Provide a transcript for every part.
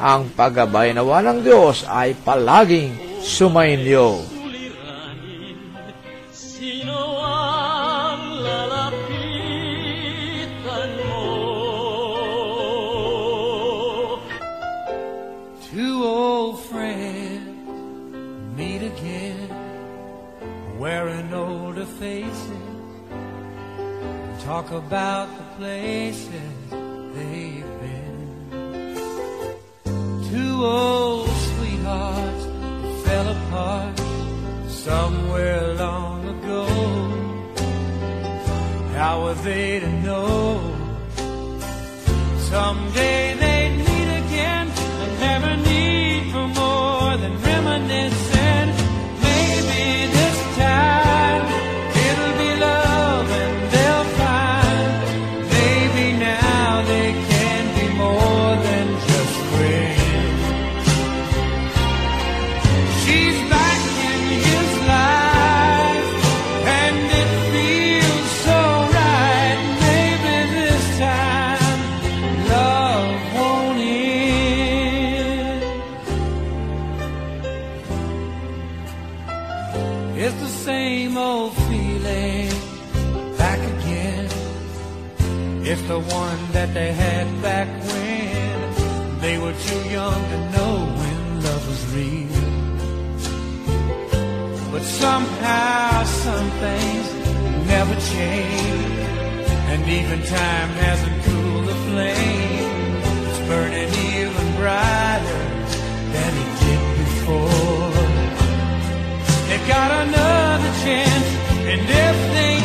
ang paggabay nawa ng Diyos ay palaging sumainyo. Sino ang lalapitan mo? Two old friends meet again, wearing older faces, talk about the places been. Two old sweethearts fell apart somewhere long ago. How were they to know? Someday they'd that they had back when they were too young to know when love was real. But somehow some things never change. And even time hasn't cooled the flame. It's burning even brighter than it did before. They've got another chance. And if they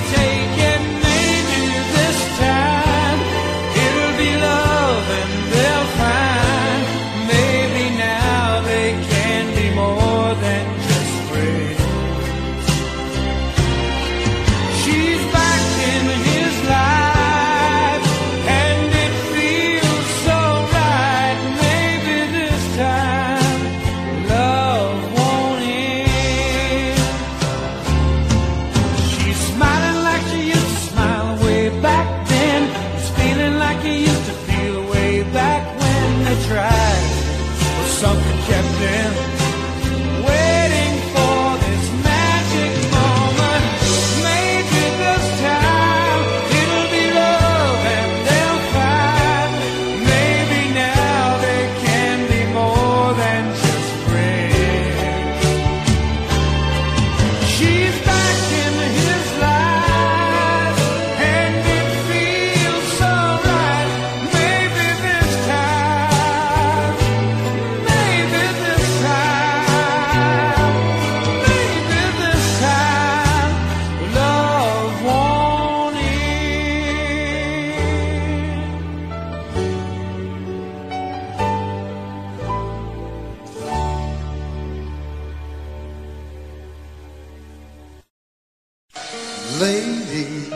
Lady,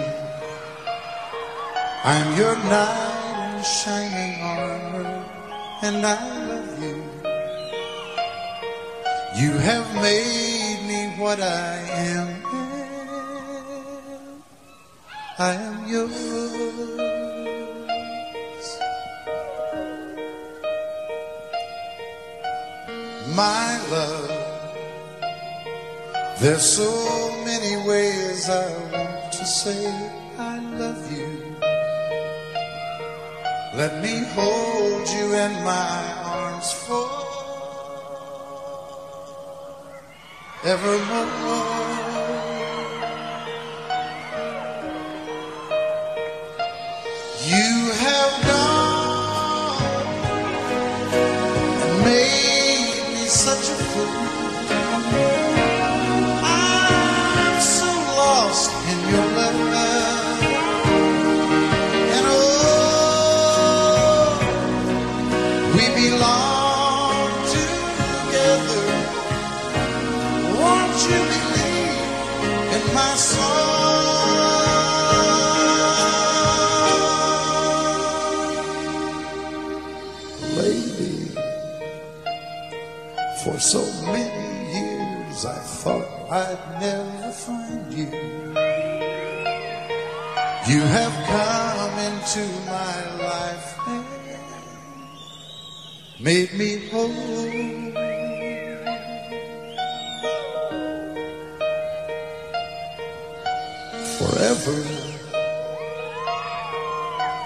I'm your knight in shining armor, and I love you. You have made me what I am. I am yours. My love, there's so many ways I say I love you. Let me hold you in my arms forevermore. home. Forever,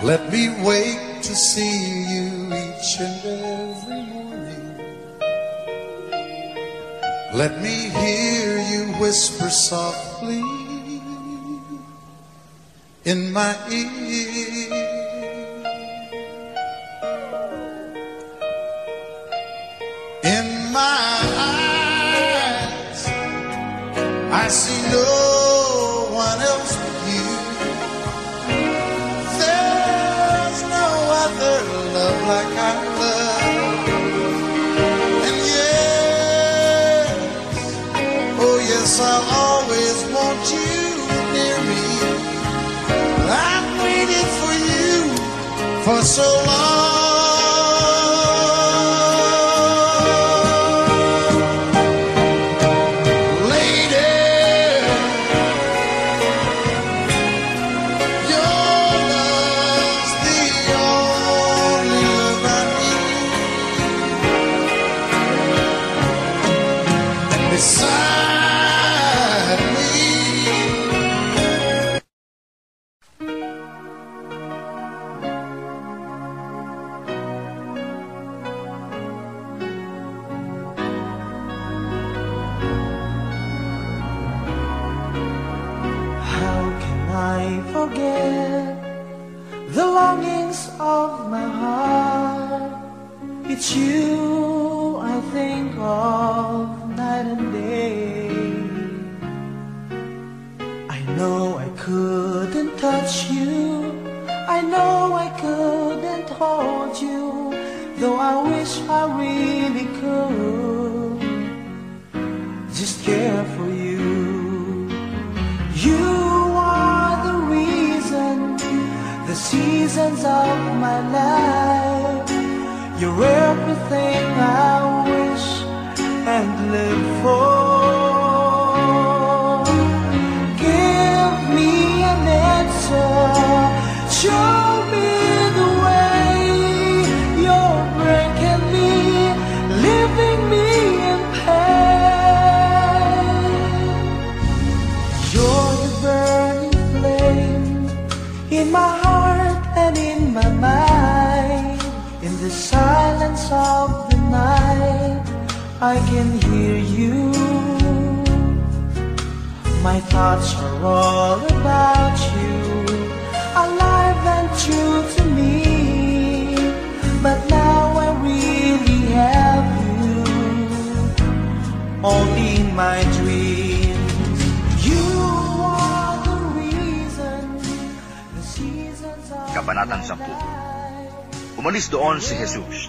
let me wake to see you each and every morning. Let me hear you whisper softly in my ear. so long.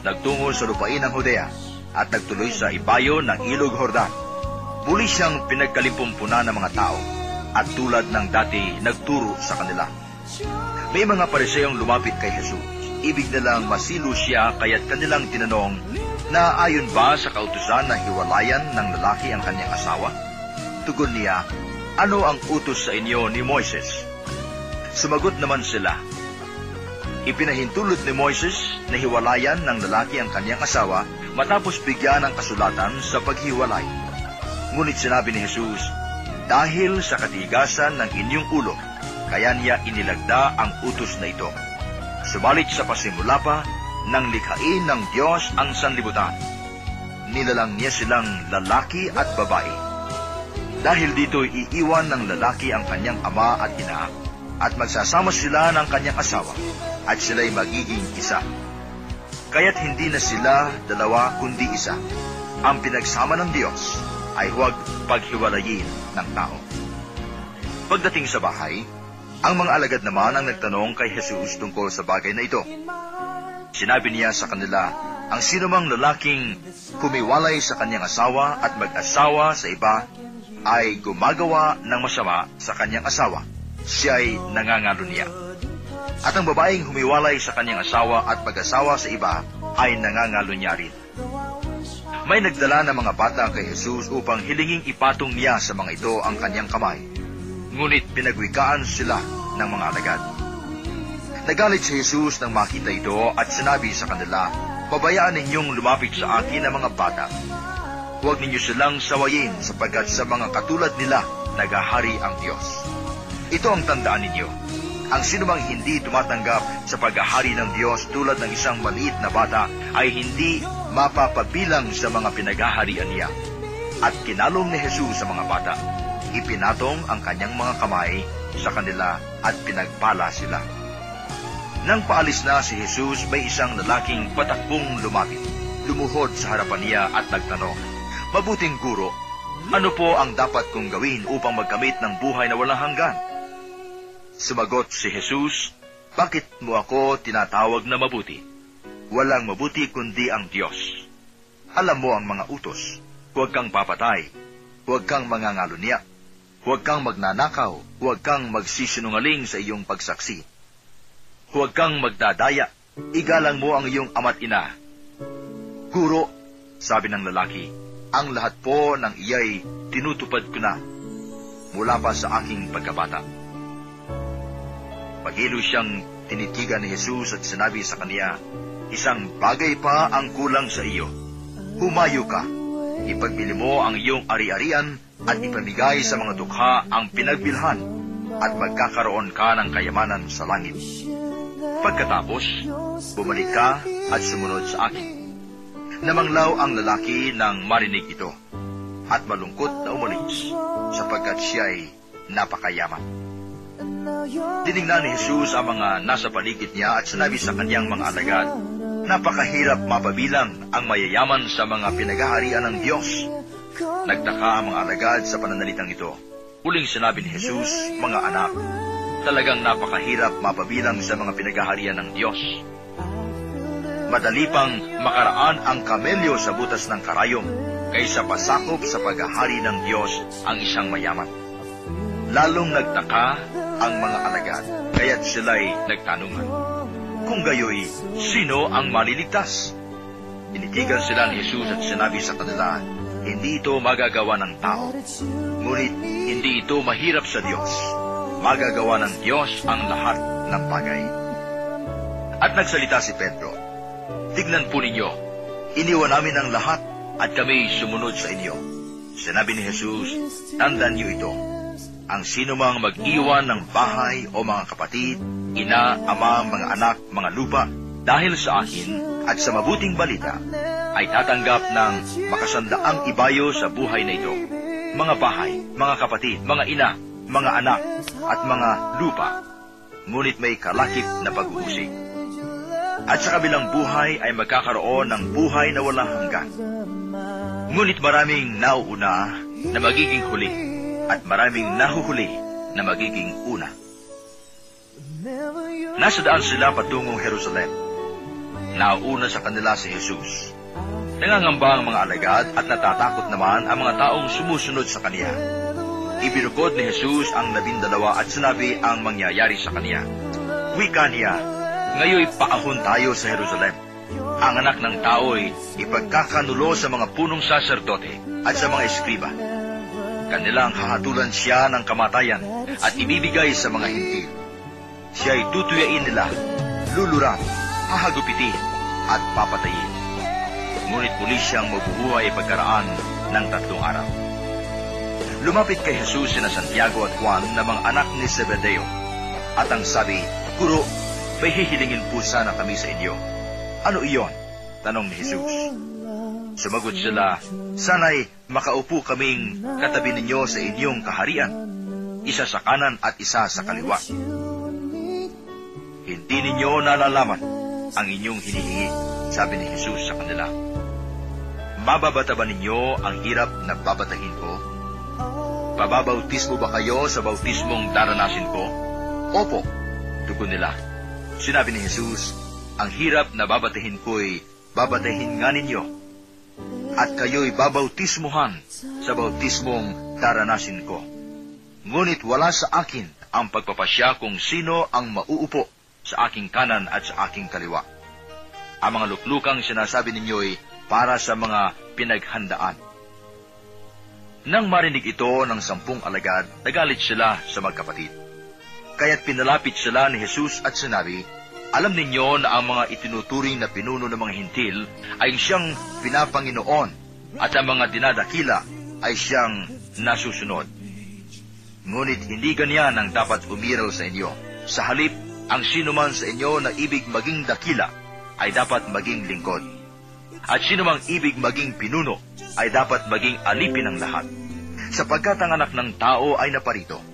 nagtungo sa lupain ng Hodea at nagtuloy sa ibayo ng ilog Hordan. Muli siyang pinagkalimpumpunan ng mga tao at tulad ng dati nagturo sa kanila. May mga pariseyong lumapit kay Jesus. Ibig nilang masilo siya kaya't kanilang tinanong na ayon ba sa kautusan na hiwalayan ng lalaki ang kanyang asawa? Tugon niya, ano ang utos sa inyo ni Moises? Sumagot naman sila, Ipinahintulot ni Moises na hiwalayan ng lalaki ang kanyang asawa matapos bigyan ng kasulatan sa paghiwalay. Ngunit sinabi ni Jesus, Dahil sa katigasan ng inyong ulo, kaya niya inilagda ang utos na ito. Subalit sa pasimula pa, nang likhain ng Diyos ang sanlibutan. Nilalang niya silang lalaki at babae. Dahil dito iiwan ng lalaki ang kanyang ama at ina, at magsasama sila ng kanyang asawa, at sila'y magiging isa. Kaya't hindi na sila dalawa kundi isa. Ang pinagsama ng Diyos ay huwag paghiwalayin ng tao. Pagdating sa bahay, ang mga alagad naman ang nagtanong kay Jesus tungkol sa bagay na ito. Sinabi niya sa kanila, ang sinumang lalaking kumiwalay sa kanyang asawa at mag-asawa sa iba ay gumagawa ng masama sa kanyang asawa. Siya ay nangangalo niya. At ang babaeng humiwalay sa kanyang asawa at mag-asawa sa iba ay nangangalo niya rin. May nagdala ng mga bata kay Jesus upang hilinging ipatong niya sa mga ito ang kanyang kamay. Ngunit pinagwikaan sila ng mga alagad. Nagalit si Jesus nang makita ito at sinabi sa kanila, Pabayaan ninyong lumapit sa akin ang mga bata. Huwag ninyo silang sawayin sapagkat sa mga katulad nila nagahari ang Diyos. Ito ang tandaan ninyo. Ang sinumang hindi tumatanggap sa paghahari ng Diyos tulad ng isang maliit na bata ay hindi mapapabilang sa mga pinaghaharian niya. At kinalong ni Jesus sa mga bata. Ipinatong ang kanyang mga kamay sa kanila at pinagpala sila. Nang paalis na si Jesus, may isang lalaking patakbong lumapit. Lumuhod sa harapan niya at nagtanong, Mabuting guro, ano po ang dapat kong gawin upang magkamit ng buhay na walang hanggan? Sumagot si Jesus, Bakit mo ako tinatawag na mabuti? Walang mabuti kundi ang Diyos. Alam mo ang mga utos. Huwag kang papatay. Huwag kang mangangalunya. Huwag kang magnanakaw. Huwag kang magsisinungaling sa iyong pagsaksi. Huwag kang magdadaya. Igalang mo ang iyong ama't ina. Guro, sabi ng lalaki, ang lahat po ng iyay tinutupad ko na mula pa sa aking pagkabata. Pagilo siyang tinitigan ni Jesus at sinabi sa kanya, Isang bagay pa ang kulang sa iyo. Humayo ka, ipagbili mo ang iyong ari-arian at ipamigay sa mga dukha ang pinagbilhan at magkakaroon ka ng kayamanan sa langit. Pagkatapos, bumalik ka at sumunod sa akin. Namanglaw ang lalaki nang marinig ito at malungkot na umalis sapagkat siya ay napakayaman. Tinignan ni Jesus ang mga nasa paligid niya at sinabi sa kanyang mga alagad, Napakahirap mapabilang ang mayayaman sa mga pinagaharian ng Diyos. Nagtaka ang mga alagad sa pananalitang ito. Uling sinabi ni Jesus, mga anak, talagang napakahirap mapabilang sa mga pinagaharian ng Diyos. Madali pang makaraan ang kamelyo sa butas ng karayom kaysa pasakop sa paghahari ng Diyos ang isang mayaman. Lalong nagtaka ang mga alagad, kaya't sila'y nagtanungan. Kung gayoy, sino ang maliligtas? Tinitigan sila ni Jesus at sinabi sa kanila, hindi ito magagawa ng tao, ngunit hindi ito mahirap sa Diyos. Magagawa ng Diyos ang lahat ng bagay. At nagsalita si Pedro, Tignan po ninyo, iniwan namin ang lahat at kami sumunod sa inyo. Sinabi ni Jesus, tandaan niyo ito, ang sinumang mag-iwan ng bahay o mga kapatid, ina, ama, mga anak, mga lupa, dahil sa akin at sa mabuting balita, ay tatanggap ng makasandaang ibayo sa buhay na ito. Mga bahay, mga kapatid, mga ina, mga anak, at mga lupa. Ngunit may kalakip na pag-uusig. At sa kabilang buhay ay magkakaroon ng buhay na walang hanggan. Ngunit maraming nauuna na magiging huli at maraming nahuhuli na magiging una. Nasa daan sila patungong Jerusalem. Nauuna sa kanila si Jesus. Nangangamba ang mga alagad at natatakot naman ang mga taong sumusunod sa kaniya. Ibinugod ni Jesus ang labindalawa at sinabi ang mangyayari sa kaniya. Wika niya, ngayoy paahon tayo sa Jerusalem. Ang anak ng tao'y ipagkakanulo sa mga punong saserdote at sa mga eskriba. Kanilang hahatulan siya ng kamatayan at ibibigay sa mga hintil. Siya'y tutuyain nila, luluran, hahagupitin, at papatayin. Ngunit muli siyang mabubuhay pagkaraan ng tatlong araw. Lumapit kay Jesus sina Santiago at Juan na mga anak ni Zebedeo. At ang sabi, Guro, may hihilingin po sana kami sa inyo. Ano iyon? Tanong ni Jesus. Sumagot sila, Sana'y makaupo kaming katabi ninyo sa inyong kaharian, isa sa kanan at isa sa kaliwa. Hindi ninyo nalalaman ang inyong hinihingi, sabi ni Jesus sa kanila. Mababata ba ninyo ang hirap na babatahin ko? Pababautismo ba kayo sa bautismong daranasin ko? Opo, tugon nila. Sinabi ni Jesus, ang hirap na babatahin ko'y babatahin nga ninyo. At kayo'y babautismuhan sa bautismong daranasin ko. Ngunit wala sa akin ang pagpapasya kung sino ang mauupo sa aking kanan at sa aking kaliwa. Ang mga luklukang sinasabi ninyo'y para sa mga pinaghandaan. Nang marinig ito ng sampung alagad, nagalit sila sa magkapatid. Kaya't pinalapit sila ni Jesus at sinabi, Alam ninyo na ang mga itinuturing na pinuno ng mga hintil ay siyang pinapanginoon at ang mga dinadakila ay siyang nasusunod. Ngunit hindi ganyan ang dapat umiral sa inyo. Sa halip, ang sinuman sa inyo na ibig maging dakila ay dapat maging lingkod. At sinumang ibig maging pinuno ay dapat maging alipin ng lahat. Sapagkat ang anak ng tao ay naparito.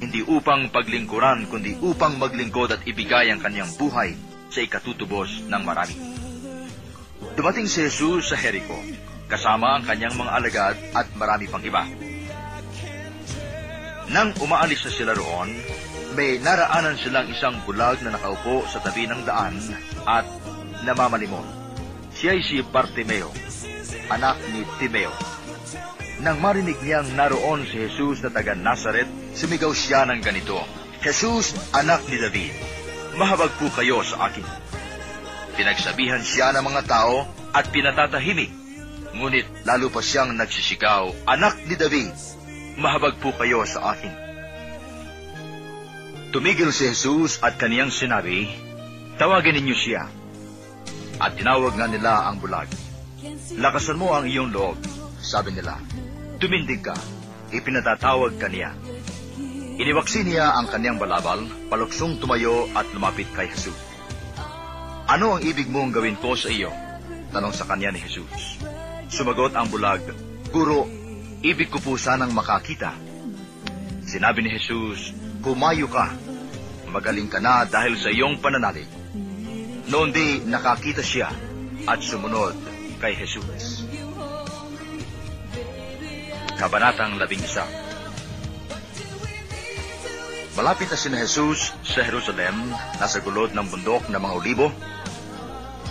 Hindi upang paglingkuran, kundi upang maglingkod at ibigay ang kanyang buhay sa ikatutubos ng marami. Dumating si Jesus sa Jericho, kasama ang kanyang mga alagad at marami pang iba. Nang umaalis na sila roon, may naraanan silang isang bulag na nakaupo sa tabi ng daan at namamalimon. Siya ay si Bartimeo, anak ni Timeo. Nang marinig niyang naroon si Jesus na taga Nazaret, sumigaw siya ng ganito, Jesus, anak ni David, mahabag po kayo sa akin. Pinagsabihan siya ng mga tao at pinatatahimik. Ngunit lalo pa siyang nagsisigaw, Anak ni David, mahabag po kayo sa akin. Tumigil si Jesus at kaniyang sinabi, Tawagin ninyo siya. At tinawag nga nila ang bulag. Lakasan mo ang iyong loob, sabi nila. Tumindig ka, ipinatatawag ka niya. Iniwaksi niya ang kanyang balabal, paluksong tumayo at lumapit kay Jesus. Ano ang ibig mong gawin ko sa iyo? Tanong sa kanya ni Jesus. Sumagot ang bulag, Guro, ibig ko po sanang makakita. Sinabi ni Jesus, Kumayo ka, magaling ka na dahil sa iyong pananalig. Noon di nakakita siya at sumunod kay Jesus. Kabanatang labing isa Malapit na si Jesus sa Jerusalem, nasa gulod ng bundok ng mga olibo,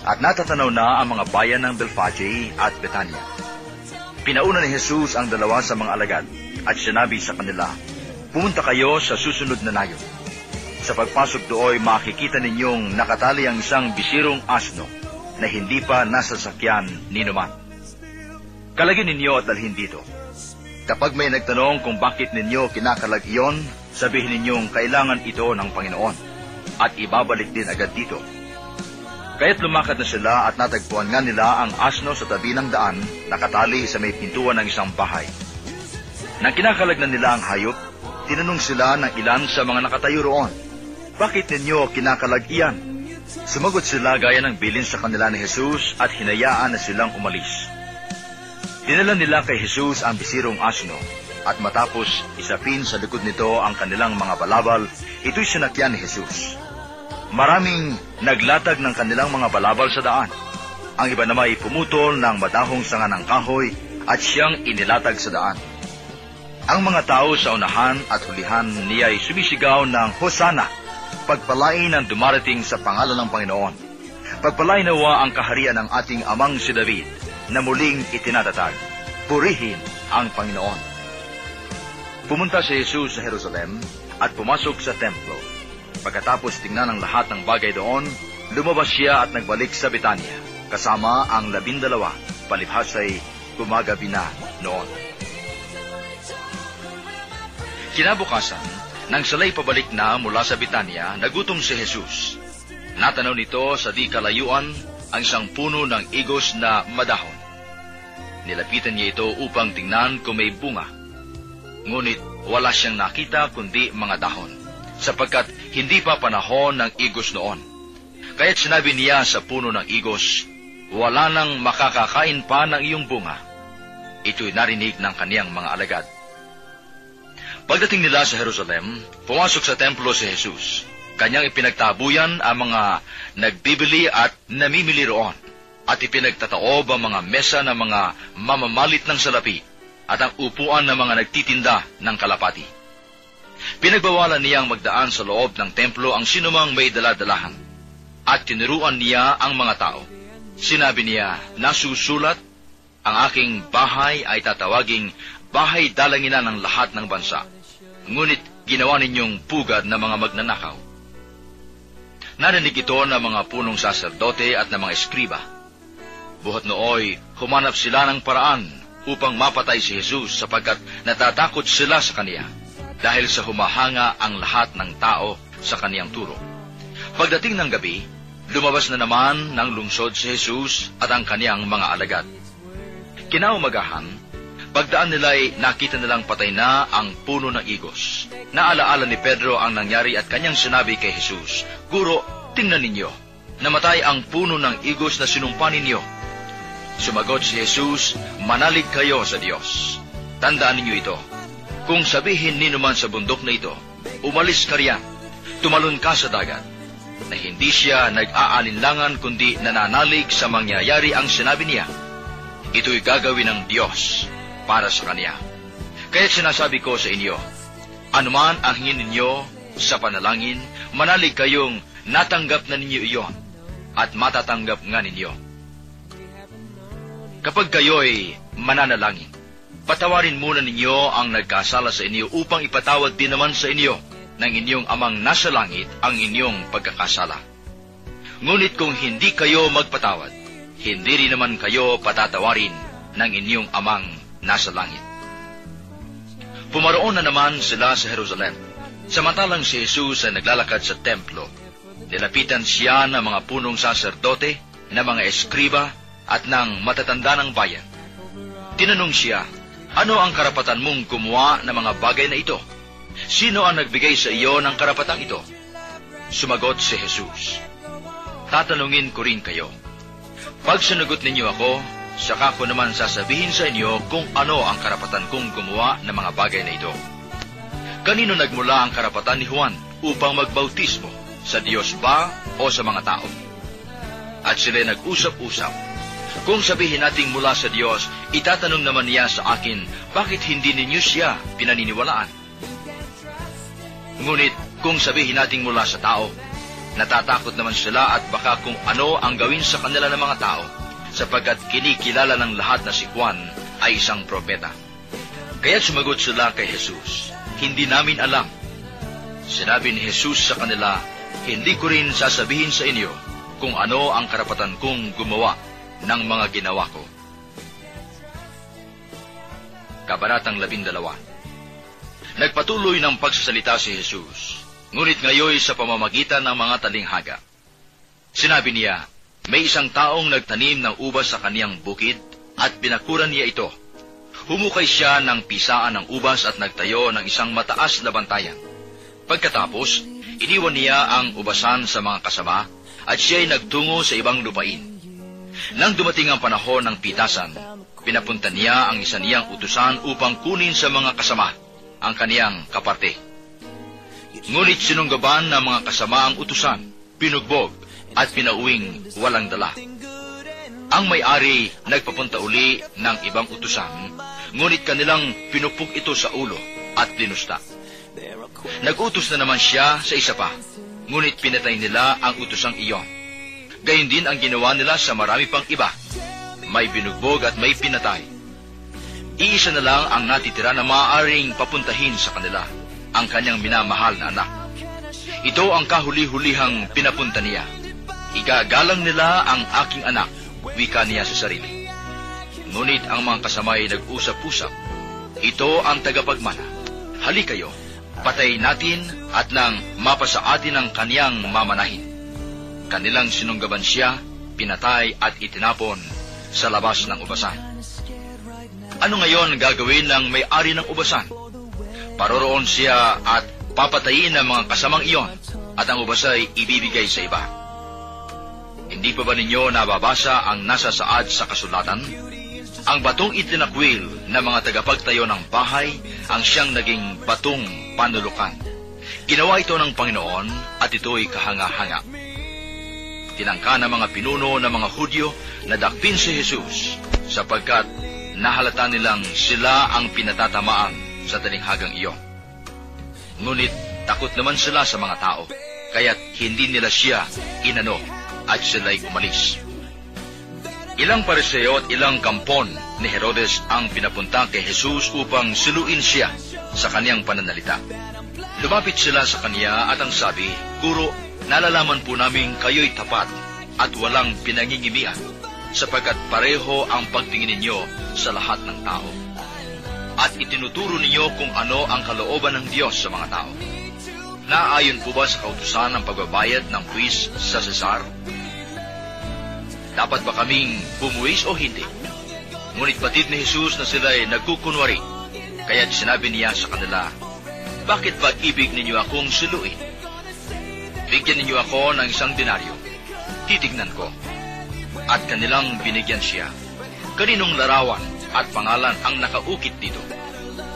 at natatanaw na ang mga bayan ng Belfage at Betania. Pinauna ni Jesus ang dalawa sa mga alagad at sinabi sa kanila, Pumunta kayo sa susunod na nayon. Sa pagpasok dooy makikita ninyong nakatali ang isang bisirong asno na hindi pa nasa sakyan ni Numan. Kalagin ninyo at dalhin dito. Kapag may nagtanong kung bakit ninyo kinakalag iyon, sabihin ninyong kailangan ito ng Panginoon at ibabalik din agad dito. Kaya't lumakad na sila at natagpuan nga nila ang asno sa tabi ng daan, nakatali sa may pintuan ng isang bahay. Nang kinakalag na nila ang hayop, tinanong sila ng ilan sa mga nakatayo roon, Bakit ninyo kinakalag iyan? Sumagot sila gaya ng bilin sa kanila ni Jesus at hinayaan na silang umalis. Dinala nila kay Jesus ang bisirong asno at matapos isapin sa likod nito ang kanilang mga balabal, ito'y sinakyan ni Jesus. Maraming naglatag ng kanilang mga balabal sa daan. Ang iba naman ay pumutol ng madahong sanga ng kahoy at siyang inilatag sa daan. Ang mga tao sa unahan at hulihan niya ay sumisigaw ng Hosana, pagpalain ang dumarating sa pangalan ng Panginoon. Pagpalain nawa ang kaharian ng ating amang si David na muling itinatatag. Purihin ang Panginoon. Pumunta si Jesus sa Jerusalem at pumasok sa templo. Pagkatapos tingnan ang lahat ng bagay doon, lumabas siya at nagbalik sa Betania, kasama ang labindalawa, palibhas ay gumagabi na noon. Kinabukasan, nang sila'y pabalik na mula sa Betania, nagutom si Jesus. Natanaw nito sa di kalayuan ang isang puno ng igos na madahon. Nilapitan niya ito upang tingnan kung may bunga. Ngunit wala siyang nakita kundi mga dahon, sapagkat hindi pa panahon ng igos noon. Kaya't sinabi niya sa puno ng igos, Wala nang makakakain pa ng iyong bunga. Ito'y narinig ng kaniyang mga alagad. Pagdating nila sa Jerusalem, pumasok sa templo si Jesus. Kanyang ipinagtabuyan ang mga nagbibili at namimili roon at ipinagtataob ang mga mesa ng mga mamamalit ng salapi at ang upuan ng mga nagtitinda ng kalapati. Pinagbawalan niyang magdaan sa loob ng templo ang sinumang may daladalahan at tiniruan niya ang mga tao. Sinabi niya, nasusulat, ang aking bahay ay tatawaging bahay dalanginan ng lahat ng bansa. Ngunit ginawa ninyong pugad na mga magnanakaw. Narinig ito ng mga punong saserdote at ng mga eskriba. Buhat nooy, humanap sila ng paraan upang mapatay si Jesus sapagkat natatakot sila sa kaniya dahil sa humahanga ang lahat ng tao sa kaniyang turo. Pagdating ng gabi, lumabas na naman ng lungsod si Jesus at ang kaniyang mga alagad. Kinaumagahan, pagdaan nila ay nakita nilang patay na ang puno ng igos. Naalaala ni Pedro ang nangyari at kanyang sinabi kay Jesus, Guro, tingnan ninyo, namatay ang puno ng igos na sinumpa ninyo. Sumagot si Jesus, manalig kayo sa Diyos. Tandaan ninyo ito, kung sabihin ni naman sa bundok na ito, umalis ka riyan, tumalon ka sa dagat, na hindi siya nag-aalinlangan kundi nananalig sa mangyayari ang sinabi niya, ito'y gagawin ng Diyos para sa Kanya. Kaya sinasabi ko sa inyo, anuman ang hingin ninyo sa panalangin, manalig kayong natanggap na ninyo iyon at matatanggap nga ninyo. Kapag kayo'y mananalangin, patawarin muna ninyo ang nagkasala sa inyo upang ipatawad din naman sa inyo ng inyong amang nasa langit ang inyong pagkakasala. Ngunit kung hindi kayo magpatawad, hindi rin naman kayo patatawarin ng inyong amang nasa langit. Pumaroon na naman sila sa Jerusalem. Samantalang si Jesus ay naglalakad sa templo, nilapitan siya ng mga punong saserdote, ng mga eskriba, at ng matatanda ng bayan. Tinanong siya, ano ang karapatan mong gumawa ng mga bagay na ito? Sino ang nagbigay sa iyo ng karapatang ito? Sumagot si Jesus, Tatanungin ko rin kayo. Pag sinagot ninyo ako, saka ko naman sasabihin sa inyo kung ano ang karapatan kong gumawa ng mga bagay na ito. Kanino nagmula ang karapatan ni Juan upang magbautismo? Sa Diyos ba o sa mga tao? At sila nag-usap-usap. Kung sabihin nating mula sa Diyos, itatanong naman niya sa akin, bakit hindi ninyo siya pinaniniwalaan? Ngunit kung sabihin nating mula sa tao, natatakot naman sila at baka kung ano ang gawin sa kanila ng mga tao, sapagkat kinikilala ng lahat na si Juan ay isang propeta. Kaya sumagot sila kay Jesus, Hindi namin alam. Sinabi ni Jesus sa kanila, Hindi ko rin sasabihin sa inyo kung ano ang karapatan kong gumawa ng mga ginawa ko. Kabanatang labindalawa Nagpatuloy ng pagsasalita si Jesus, ngunit ngayon sa pamamagitan ng mga talinghaga. Sinabi niya, may isang taong nagtanim ng ubas sa kaniyang bukid at binakuran niya ito. Humukay siya ng pisaan ng ubas at nagtayo ng isang mataas na bantayan. Pagkatapos, iniwan niya ang ubasan sa mga kasama at siya ay nagtungo sa ibang lupain. Nang dumating ang panahon ng pitasan, pinapunta niya ang isa niyang utusan upang kunin sa mga kasama ang kaniyang kaparte. Ngunit sinunggaban ng mga kasama ang utusan, pinugbog at pinauwing walang dala. Ang may-ari nagpapunta uli ng ibang utusan, ngunit kanilang pinupog ito sa ulo at linusta. Nagutos na naman siya sa isa pa, ngunit pinatay nila ang utusang iyon. Gayun din ang ginawa nila sa marami pang iba. May binugbog at may pinatay. Iisa na lang ang natitira na maaaring papuntahin sa kanila, ang kanyang minamahal na anak. Ito ang kahuli-hulihang pinapunta niya. Igagalang nila ang aking anak, wika niya sa sarili. Ngunit ang mga kasamay nag-usap-usap. Ito ang tagapagmana. Hali kayo, patay natin at nang mapasa atin ang kaniyang mamanahin. Kanilang sinunggaban siya, pinatay at itinapon sa labas ng ubasan. Ano ngayon gagawin ng may-ari ng ubasan? Paroroon siya at papatayin ng mga kasamang iyon at ang ubasay ibibigay sa iba. Hindi pa ba ninyo nababasa ang nasa saad sa kasulatan? Ang batong itinakwil ng mga tagapagtayo ng bahay ang siyang naging batong panulukan. Ginawa ito ng Panginoon at ito'y kahanga-hanga. Tinangka ng mga pinuno ng mga Hudyo na dakpin si Jesus sapagkat nahalata nilang sila ang pinatatamaan sa talinghagang iyon. Ngunit takot naman sila sa mga tao, kaya't hindi nila siya inano at sila'y umalis. Ilang pariseo at ilang kampon ni Herodes ang pinapunta kay Jesus upang suluin siya sa kaniyang pananalita. Lumapit sila sa kaniya at ang sabi, Guro, nalalaman po namin kayo'y tapat at walang pinangingimian sapagkat pareho ang pagtingin ninyo sa lahat ng tao. At itinuturo ninyo kung ano ang kalooban ng Diyos sa mga tao. Naayon po ba sa kautusan ng pagbabayad ng buwis sa Cesar? Dapat ba kaming bumuwis o hindi? Ngunit batid ni Jesus na sila ay nagkukunwari. Kaya sinabi niya sa kanila, Bakit ba ibig ninyo akong suluin? Bigyan ninyo ako ng isang denaryo. Titignan ko. At kanilang binigyan siya. Kaninong larawan at pangalan ang nakaukit dito?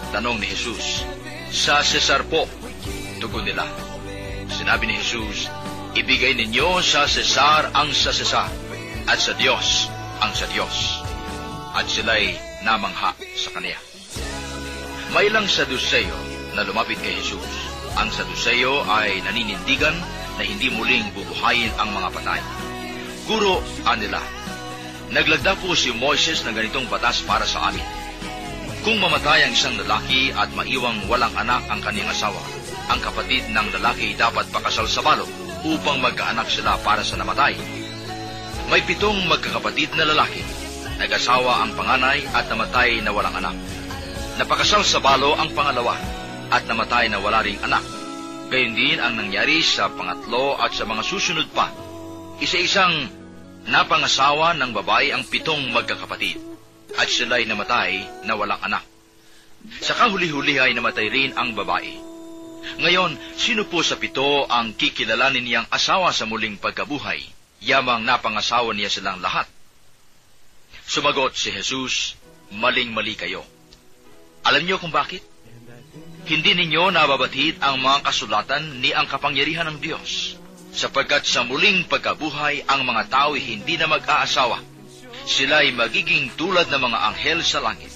Tanong ni Jesus. Sa Cesar po, tugon nila. Sinabi ni Jesus, Ibigay ninyo sa Cesar ang sa Cesar at sa Diyos ang sa Diyos. At sila'y namangha sa Kaniya. May ilang Saduseo na lumapit kay Jesus. Ang Saduseo ay naninindigan na hindi muling bubuhayin ang mga patay. Guro, anila, naglagda po si Moises ng ganitong batas para sa amin. Kung mamatay ang isang lalaki at maiwang walang anak ang kanyang asawa, ang kapatid ng lalaki dapat pakasal sa balo upang magkaanak sila para sa namatay. May pitong magkakapatid na lalaki. Nag-asawa ang panganay at namatay na walang anak. Napakasal sa balo ang pangalawa at namatay na wala ring anak. Gayon din ang nangyari sa pangatlo at sa mga susunod pa. Isa-isang napangasawa ng babae ang pitong magkakapatid at sila'y namatay na walang anak. Sa kahuli-huli ay namatay rin ang babae. Ngayon, sino po sa pito ang kikilalanin niyang asawa sa muling pagkabuhay? Yamang napangasawa niya silang lahat. Sumagot si Jesus, maling-mali kayo. Alam niyo kung bakit? Hindi ninyo nababatid ang mga kasulatan ni ang kapangyarihan ng Diyos, sapagkat sa muling pagkabuhay ang mga tao hindi na mag-aasawa. Sila'y magiging tulad ng mga anghel sa langit.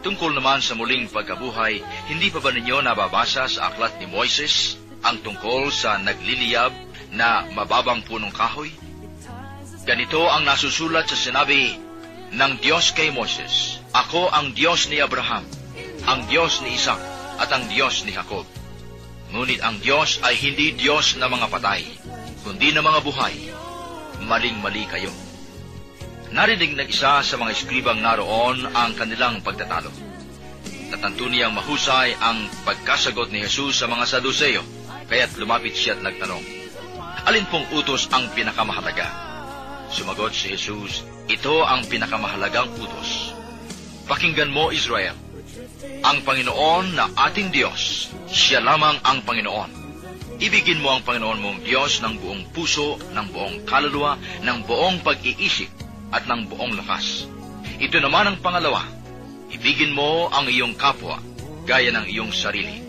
Tungkol naman sa muling pagkabuhay, hindi pa ba ninyo nababasa sa aklat ni Moises ang tungkol sa nagliliyab na mababang punong kahoy? Ganito ang nasusulat sa sinabi ng Diyos kay Moses, Ako ang Diyos ni Abraham, ang Diyos ni Isaac, at ang Diyos ni Jacob. Ngunit ang Diyos ay hindi Diyos na mga patay, kundi na mga buhay. Maling-mali kayo. Narinig ng isa sa mga eskribang naroon ang kanilang pagtatalo. Natanto niyang mahusay ang pagkasagot ni Jesus sa mga Saduseo, kaya't lumapit siya at nagtanong, Alin pong utos ang pinakamahalaga? Sumagot si Jesus, Ito ang pinakamahalagang utos. Pakinggan mo, Israel. Ang Panginoon na ating Diyos, siya lamang ang Panginoon. Ibigin mo ang Panginoon mong Diyos ng buong puso, ng buong kaluluwa, ng buong pag-iisip, at ng buong lakas. Ito naman ang pangalawa, ibigin mo ang iyong kapwa, gaya ng iyong sarili.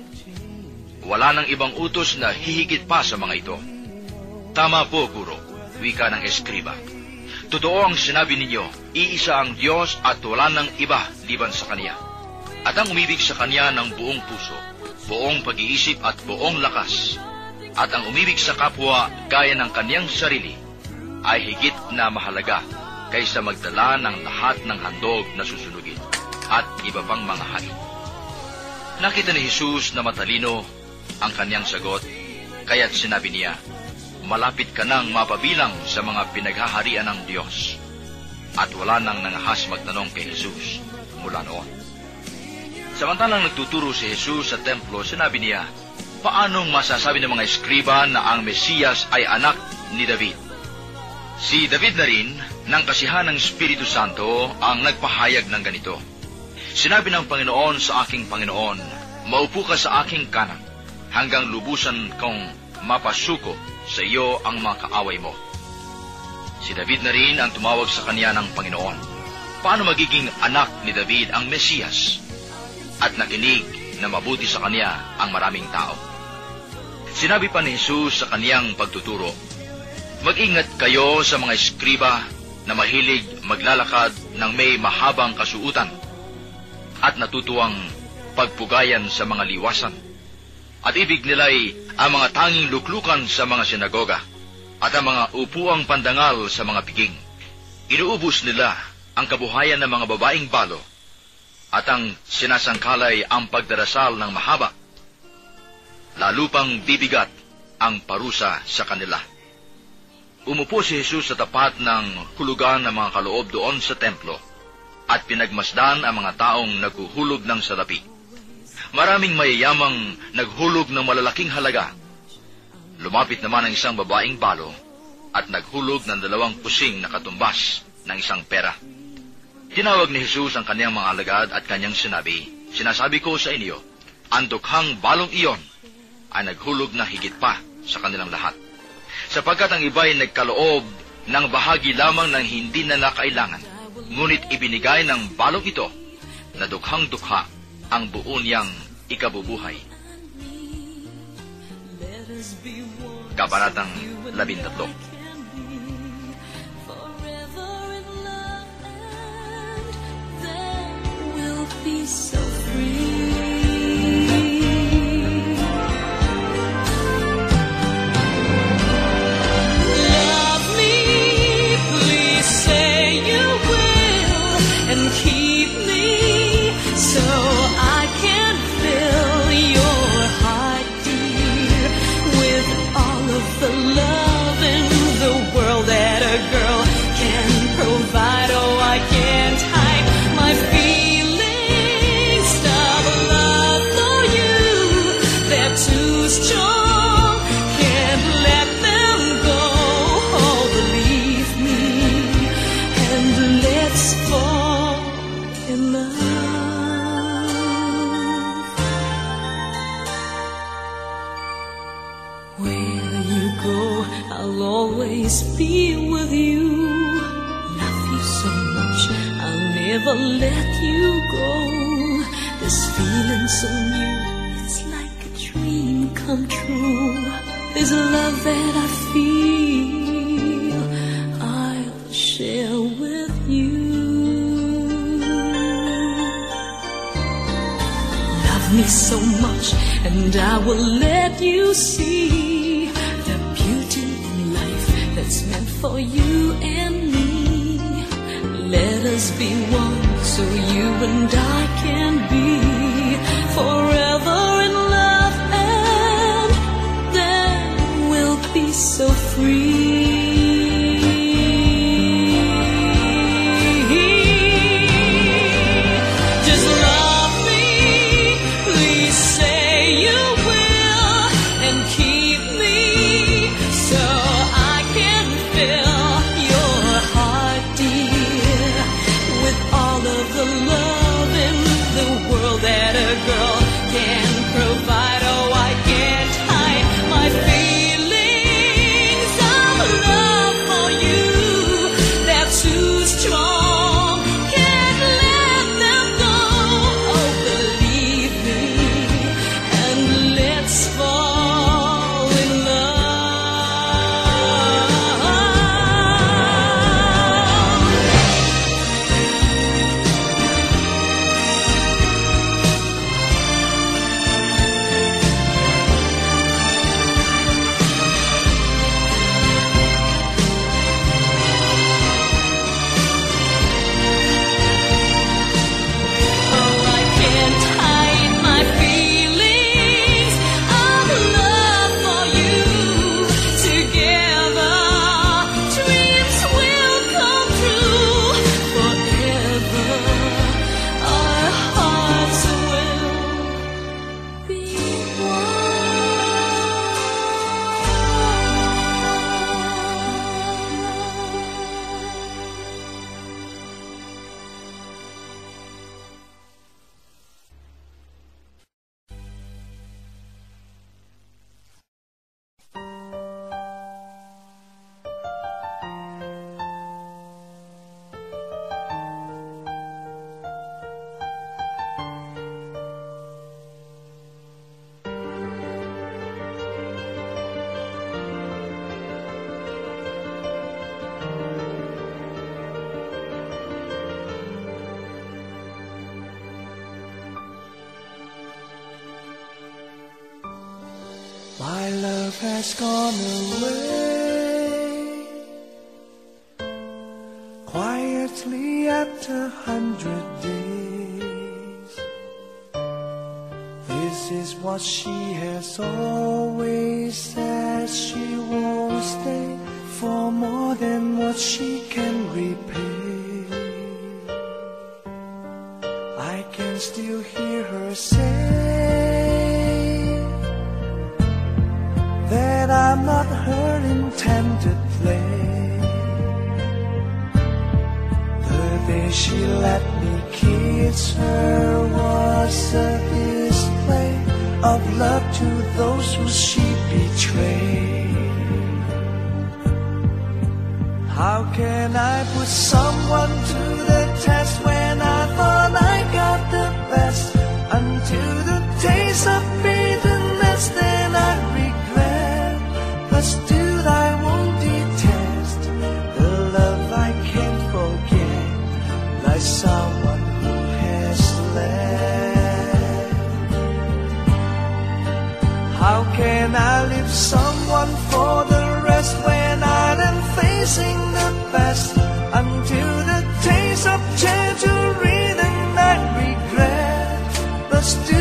Wala nang ibang utos na hihigit pa sa mga ito. Tama po, Guro, wika ng eskriba. Totoo ang sinabi ninyo, iisa ang Diyos at wala nang iba liban sa Kanya. At ang umibig sa Kanya ng buong puso, buong pag-iisip at buong lakas, at ang umibig sa kapwa gaya ng kaniyang sarili, ay higit na mahalaga kaysa magdala ng lahat ng handog na susunugin at iba pang mga hain. Nakita ni Jesus na matalino ang kanyang sagot, Kaya't sinabi niya, malapit ka nang mapabilang sa mga pinaghaharian ng Diyos. At wala nang nangahas magtanong kay Jesus mula noon. Samantalang nagtuturo si Jesus sa templo, sinabi niya, Paanong masasabi ng mga eskriba na ang Mesiyas ay anak ni David? Si David na rin, ng kasihan ng Espiritu Santo, ang nagpahayag ng ganito. Sinabi ng Panginoon sa aking Panginoon, Maupo ka sa aking kanan, hanggang lubusan kong mapasuko sa iyo ang mga kaaway mo. Si David na rin ang tumawag sa kanya ng Panginoon. Paano magiging anak ni David ang Mesiyas? At nakinig na mabuti sa kanya ang maraming tao. Sinabi pa ni Jesus sa kaniyang pagtuturo, Mag-ingat kayo sa mga eskriba na mahilig maglalakad ng may mahabang kasuutan at natutuwang pagpugayan sa mga liwasan. At ibig nila'y ang mga tanging luklukan sa mga sinagoga at ang mga upuang pandangal sa mga piging. Inuubos nila ang kabuhayan ng mga babaeng balo at ang sinasangkalay ang pagdarasal ng mahaba. Lalo pang bibigat ang parusa sa kanila. Umupo si Jesus sa tapat ng hulugan ng mga kaloob doon sa templo at pinagmasdan ang mga taong naghuhulog ng salapi. Maraming mayayamang naghulog ng malalaking halaga. Lumapit naman ang isang babaeng balo at naghulog ng dalawang pusing na katumbas ng isang pera. Tinawag ni Jesus ang kanyang mga alagad at kanyang sinabi, Sinasabi ko sa inyo, ang dukhang balong iyon ay naghulog na higit pa sa kanilang lahat. Sapagkat ang iba'y nagkaloob ng bahagi lamang ng hindi na nakailangan, ngunit ibinigay ng balong ito na dukhang dukha ang buo niyang ikabubuhay. Kabanatang labintatlo. So This love that I feel, I'll share with you. Love me so much, and I will let you see the beauty in life that's meant for you and me. Let us be one so you and I just do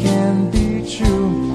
can be true.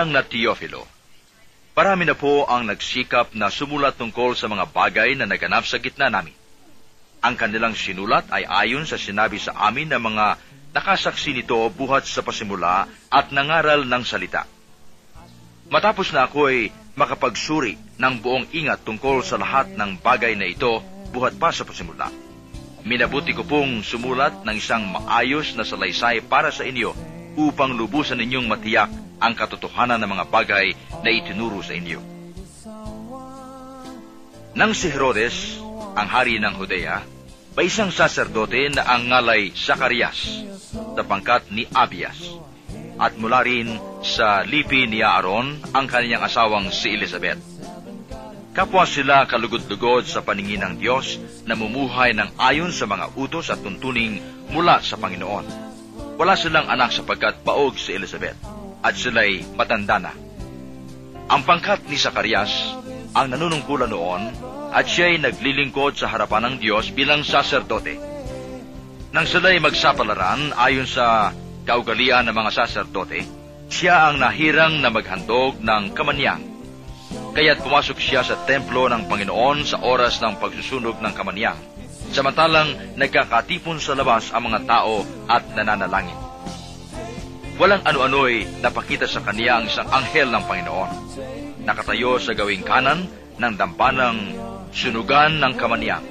Magalang na Teofilo, Marami na po ang nagsikap na sumulat tungkol sa mga bagay na naganap sa gitna namin. Ang kanilang sinulat ay ayon sa sinabi sa amin ng mga nakasaksi nito buhat sa pasimula at nangaral ng salita. Matapos na ako ay makapagsuri ng buong ingat tungkol sa lahat ng bagay na ito buhat pa sa pasimula. Minabuti ko pong sumulat ng isang maayos na salaysay para sa inyo upang lubusan ninyong matiyak ang katotohanan ng mga bagay na itinuro sa inyo. Nang si Herodes, ang hari ng Judea, may isang saserdote na ang ngalay Zacarias sa pangkat ni Abias. At mula rin sa lipi ni Aaron ang kanyang asawang si Elizabeth. Kapwa sila kalugod-lugod sa paningin ng Diyos na mumuhay ng ayon sa mga utos at tuntuning mula sa Panginoon. Wala silang anak sapagkat paog si Elizabeth at sila'y matanda na. Ang pangkat ni Zacarias ang nanunungkulan noon at siya'y naglilingkod sa harapan ng Diyos bilang saserdote. Nang sila'y magsapalaran ayon sa kaugalian ng mga saserdote, siya ang nahirang na maghandog ng kamanyang. Kaya't pumasok siya sa templo ng Panginoon sa oras ng pagsusunog ng kamanyang, samantalang nagkakatipon sa labas ang mga tao at nananalangin. Walang ano-ano'y napakita sa kaniya ang isang anghel ng Panginoon. Nakatayo sa gawing kanan ng dampanang sunugan ng kamaniyang.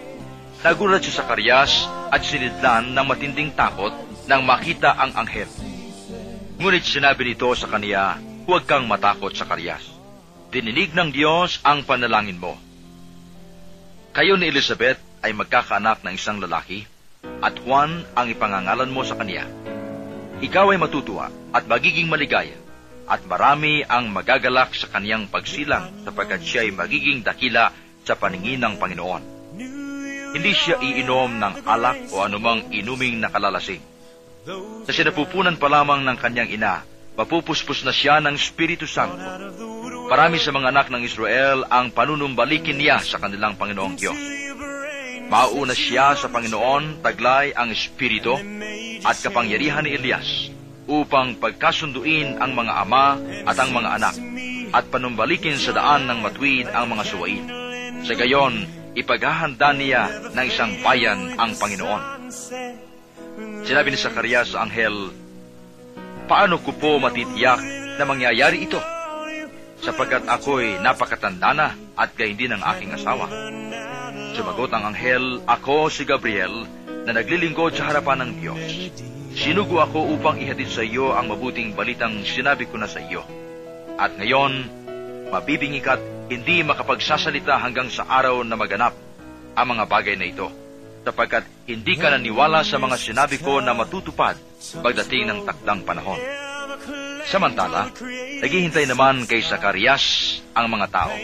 Nagulat si Sakarias at sinidlan ng matinding takot nang makita ang anghel. Ngunit sinabi nito sa kaniya, huwag kang matakot, Sakarias. Dininig ng Diyos ang panalangin mo. Kayo ni Elizabeth ay magkakaanak ng isang lalaki, at Juan ang ipangangalan mo sa kaniya. Ikaw ay matutuwa at magiging maligaya, at marami ang magagalak sa kaniyang pagsilang sapagkat siya ay magiging dakila sa paningin ng Panginoon. Hindi siya iinom ng alak o anumang inuming nakalalasing. Sa sinapupunan pa lamang ng kanyang ina, mapupuspos na siya ng Espiritu Santo. Marami sa mga anak ng Israel ang panunumbalikin niya sa kanilang Panginoong Diyos. Mauna siya sa Panginoon, taglay ang Espiritu at kapangyarihan ni Elias upang pagkasunduin ang mga ama at ang mga anak at panumbalikin sa daan ng matuwid ang mga suwain. Sa gayon, ipaghahanda niya ng isang bayan ang Panginoon. Sinabi ni Zacarias sa anghel, Paano ko po matitiyak na mangyayari ito? Sapagkat ako'y napakatanda na at gayon din ang aking asawa. Sumagot ang anghel, Ako si Gabriel na naglilingkod sa harapan ng Diyos. Sinugo ako upang ihatid sa iyo ang mabuting balitang sinabi ko na sa iyo. At ngayon, mabibingi ka't hindi makapagsasalita hanggang sa araw na maganap ang mga bagay na ito, sapagkat hindi ka naniwala sa mga sinabi ko na matutupad pagdating ng takdang panahon. Samantala, naghihintay naman kay Zacarias ang mga tao.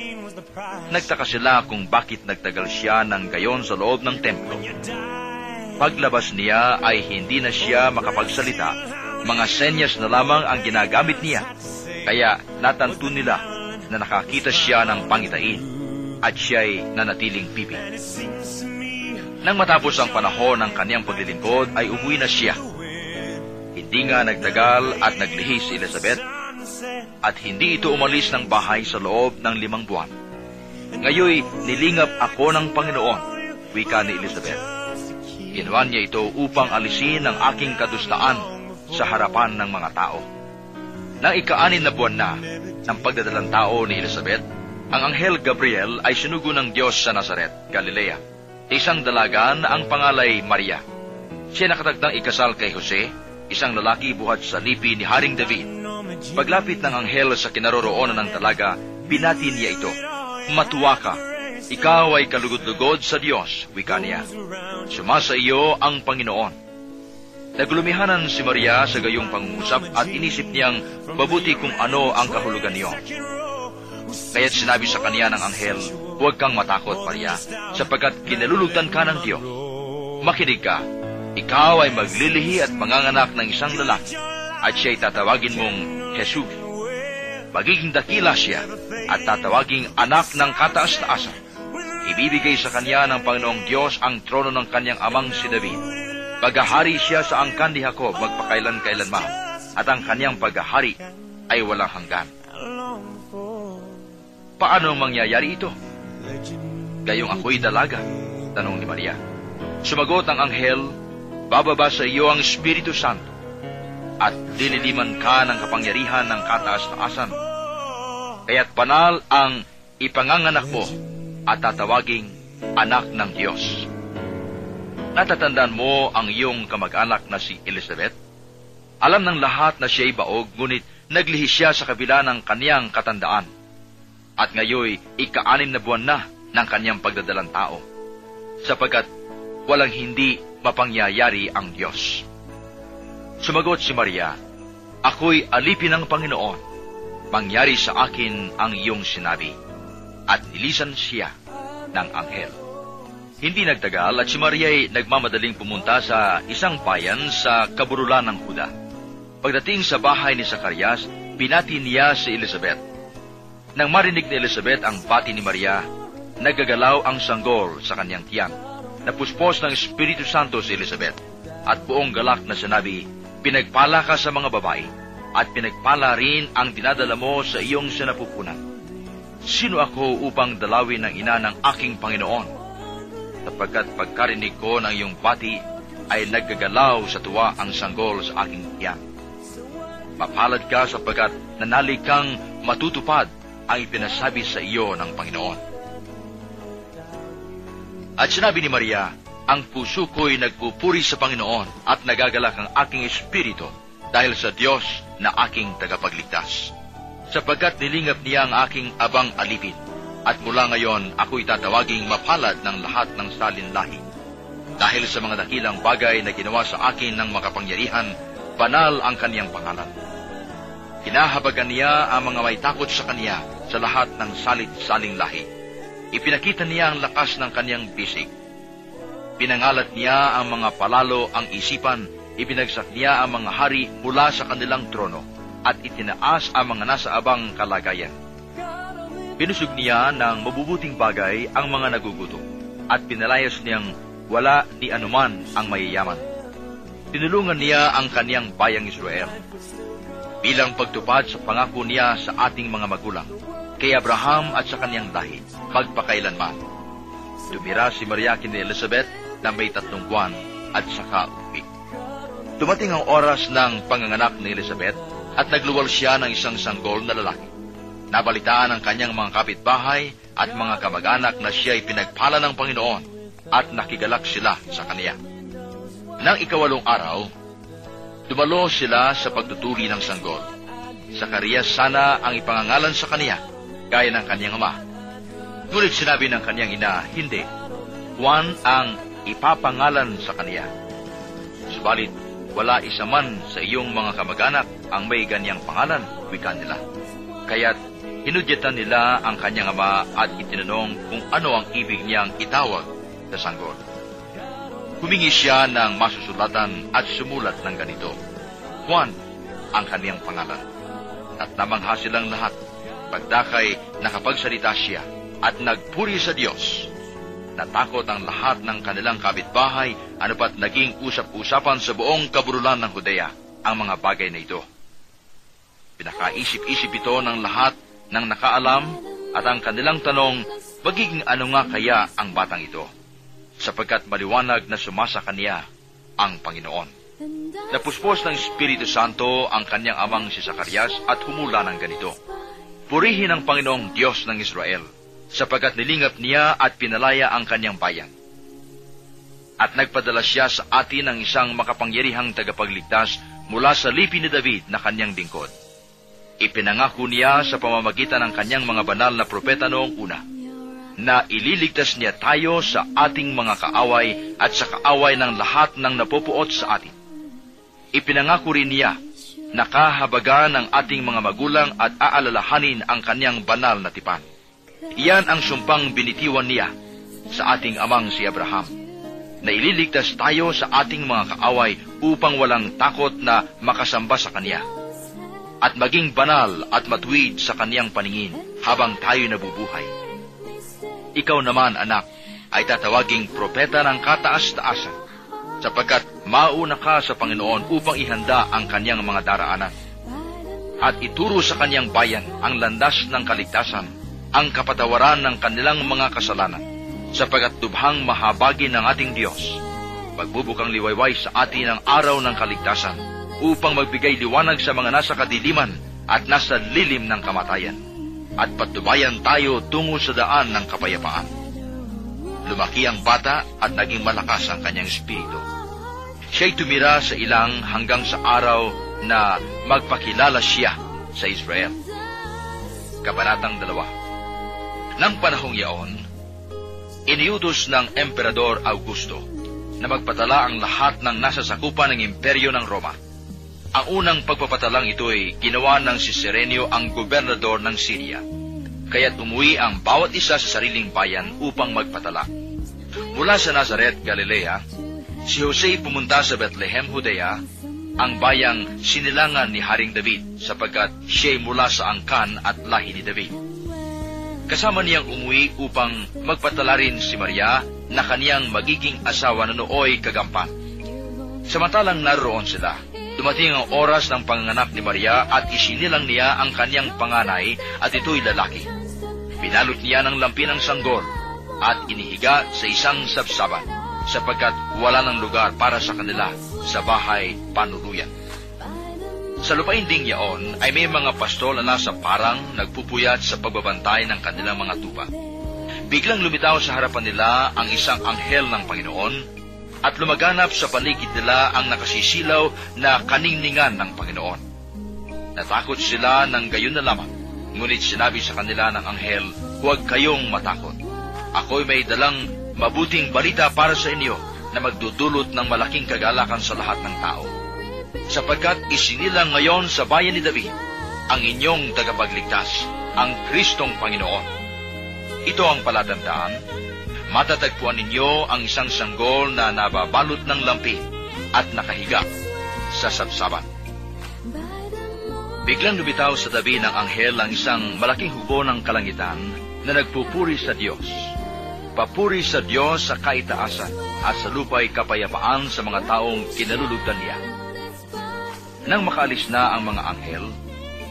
Nagtaka sila kung bakit nagtagal siya ng gayon sa loob ng templo. Paglabas niya ay hindi na siya makapagsalita. Mga senyas na lamang ang ginagamit niya. Kaya natanto nila na nakakita siya ng pangitain at siya'y nanatiling pipi. Nang matapos ang panahon ng kanyang paglilingkod ay umuwi na siya hindi nga nagtagal at naglihi si Elizabeth at hindi ito umalis ng bahay sa loob ng limang buwan. Ngayoy, nilingap ako ng Panginoon, wika ni Elizabeth. Ginawa niya ito upang alisin ang aking kadustaan sa harapan ng mga tao. Nang ikaanin na buwan na ng pagdadalang tao ni Elizabeth, ang anghel Gabriel ay sinugo ng Diyos sa Nazaret, Galilea. Isang dalaga na ang pangalay Maria. Siya nakatagdang ikasal kay Jose isang lalaki buhat sa lipi ni Haring David. Paglapit ng anghel sa kinaroroonan ng talaga, binati niya ito. Matuwa ka, ikaw ay kalugod-lugod sa Diyos, wika niya. Sumasa iyo ang Panginoon. Naglumihanan si Maria sa gayong pangungusap at inisip niyang mabuti kung ano ang kahulugan niyo. Kaya't sinabi sa kaniya ng anghel, Huwag kang matakot, Maria, sapagkat kinalulugdan ka ng Diyos. Makinig ka, ikaw ay maglilihi at manganganak ng isang lalaki at siya'y tatawagin mong Jesus. Magiging dakila siya at tatawaging anak ng kataas-taasan. Ibibigay sa kanya ng Panginoong Diyos ang trono ng kanyang amang si David. Paghahari siya sa angkan ni Jacob magpakailan-kailanman at ang kanyang paghahari ay walang hanggan. Paano mangyayari ito? Gayong ako'y dalaga, tanong ni Maria. Sumagot ang anghel, bababa sa iyo ang Espiritu Santo at dililiman ka ng kapangyarihan ng kataas-taasan. Kaya't banal ang ipanganganak mo at tatawaging anak ng Diyos. Natatandaan mo ang iyong kamag-anak na si Elizabeth? Alam ng lahat na siya'y baog, ngunit naglihi siya sa kabila ng kaniyang katandaan. At ngayoy, ika-anim na buwan na ng kaniyang pagdadalang tao. Sapagkat walang hindi mapangyayari ang Diyos. Sumagot si Maria, Ako'y alipin ng Panginoon. Mangyari sa akin ang iyong sinabi. At nilisan siya ng anghel. Hindi nagtagal at si Maria ay nagmamadaling pumunta sa isang bayan sa kaburulan ng Huda. Pagdating sa bahay ni Zacarias, binati niya si Elizabeth. Nang marinig ni Elizabeth ang bati ni Maria, nagagalaw ang sanggol sa kanyang tiyan. Napuspos ng Espiritu Santo si Elizabeth at buong galak na sinabi, Pinagpala ka sa mga babae at pinagpala rin ang dinadala mo sa iyong sinapupunan. Sino ako upang dalawin ng ina ng aking Panginoon? Sapagkat pagkarinig ko ng iyong bati, ay naggagalaw sa tuwa ang sanggol sa aking tiyan. Mapalad ka sapagkat nanalig kang matutupad ang ipinasabi sa iyo ng Panginoon. At sinabi ni Maria, ang puso ko'y nagpupuri sa Panginoon at nagagalak ang aking espiritu dahil sa Diyos na aking tagapagligtas. Sapagkat nilingap niya ang aking abang alipin at mula ngayon ako'y tatawaging mapalad ng lahat ng salinlahi. Dahil sa mga dakilang bagay na ginawa sa akin ng makapangyarihan, banal ang kaniyang pangalan. Hinahabagan niya ang mga may takot sa kaniya sa lahat ng salit-saling lahi. Ipinakita niya ang lakas ng kaniyang bisig. Pinangalat niya ang mga palalo ang isipan, ibinagsak niya ang mga hari mula sa kanilang trono, at itinaas ang mga nasa abang kalagayan. Pinusog niya ng mabubuting bagay ang mga nagugutom, at pinalayas niyang wala ni anuman ang mayayaman. Tinulungan niya ang kaniyang bayang Israel bilang pagtupad sa pangako niya sa ating mga magulang, kay Abraham at sa kaniyang lahi, magpakailanman. Tumira si Maria kini Elizabeth na may tatlong buwan at saka uwi. Dumating ang oras ng panganganak ni Elizabeth at nagluwal siya ng isang sanggol na lalaki. Nabalitaan ng kanyang mga kapitbahay at mga kamag-anak na siya ay pinagpala ng Panginoon at nakigalak sila sa kaniya. Nang ikawalong araw, dumalo sila sa pagtuturi ng sanggol. Sakarias sana ang ipangangalan sa kaniya, gaya ng kanyang ama. Ngunit sinabi ng kanyang ina, hindi. Juan ang ipapangalan sa kaniya. Subalit, wala isa man sa iyong mga kamag-anak ang may ganyang pangalan, wika nila. Kaya't hinudyatan nila ang kanyang ama at itinanong kung ano ang ibig niyang itawag sa sanggol. Humingi siya ng masusulatan at sumulat ng ganito. Juan ang kaniyang pangalan. At namangha silang lahat. Pagdakay nakapagsalita siya at nagpuri sa Diyos. Natakot ang lahat ng kanilang kabitbahay ano pat naging usap-usapan sa buong kaburulan ng Judea ang mga bagay na ito. Pinakaisip-isip ito ng lahat ng nakaalam at ang kanilang tanong, magiging ano nga kaya ang batang ito? Sapagkat maliwanag na sumasa kaniya ang Panginoon. Napuspos ng Espiritu Santo ang kanyang amang si Zacarias at humula ng ganito. Purihin ang Panginoong Diyos ng Israel, sapagkat nilingap niya at pinalaya ang kanyang bayan. At nagpadala siya sa atin ng isang makapangyarihang tagapagligtas mula sa lipi ni David na kanyang lingkod. Ipinangako niya sa pamamagitan ng kanyang mga banal na propeta noong una, na ililigtas niya tayo sa ating mga kaaway at sa kaaway ng lahat ng napupuot sa atin. Ipinangako rin niya na kahabagan ng ating mga magulang at aalalahanin ang kanyang banal na tipan. Iyan ang sumpang binitiwan niya sa ating amang si Abraham, na ililigtas tayo sa ating mga kaaway upang walang takot na makasamba sa kanya at maging banal at matuwid sa kaniyang paningin habang tayo nabubuhay. Ikaw naman, anak, ay tatawaging propeta ng kataas-taasan, sapagkat mauna ka sa Panginoon upang ihanda ang kaniyang mga daraanan. at ituro sa kanyang bayan ang landas ng kaligtasan, ang kapatawaran ng kanilang mga kasalanan, sapagat tubhang mahabagi ng ating Diyos. Magbubukang liwayway sa atin ang araw ng kaligtasan upang magbigay liwanag sa mga nasa kadiliman at nasa lilim ng kamatayan at patubayan tayo tungo sa daan ng kapayapaan. Lumaki ang bata at naging malakas ang kanyang espiritu. Siya'y tumira sa ilang hanggang sa araw na magpakilala siya sa Israel. Kabanatang dalawa. Nang panahong yaon, iniutos ng Emperador Augusto na magpatala ang lahat ng nasa sakupan ng imperyo ng Roma. Ang unang pagpapatalang ito ay ginawa ng si Serenio ang gobernador ng Syria. Kaya't umuwi ang bawat isa sa sariling bayan upang magpatala. Mula sa Nazaret, Galilea, si Jose pumunta sa Bethlehem, Judea, ang bayang sinilangan ni Haring David sapagkat siya'y mula sa angkan at lahi ni David. Kasama niyang umuwi upang magpatala rin si Maria na kaniyang magiging asawa na nooy kagampan. Samantalang naroon sila, dumating ang oras ng panganganak ni Maria at isinilang niya ang kaniyang panganay at ito'y lalaki. Pinalot niya ng lampi ng sanggol at inihiga sa isang sabsaban sapagkat wala ng lugar para sa kanila sa bahay panuluyan. Sa lupain ding yaon ay may mga pastol na nasa parang nagpupuyat sa pagbabantay ng kanilang mga tupa. Biglang lumitaw sa harapan nila ang isang anghel ng Panginoon at lumaganap sa paligid nila ang nakasisilaw na kaningningan ng Panginoon. Natakot sila ng gayon na lamang, ngunit sinabi sa kanila ng anghel, Huwag kayong matakot. Ako'y may dalang mabuting balita para sa inyo na magdudulot ng malaking kagalakan sa lahat ng tao. Sapagkat isinilang ngayon sa bayan ni David ang inyong tagapagligtas, ang Kristong Panginoon. Ito ang palatandaan, matatagpuan ninyo ang isang sanggol na nababalot ng lampi at nakahiga sa sabsaban. Biglang lumitaw sa tabi ng anghel ang isang malaking hubo ng kalangitan na nagpupuri sa Diyos. Papuri sa Diyos sa kaitaasan at sa lupa'y kapayapaan sa mga taong kinalulugdan niya. Nang makaalis na ang mga anghel,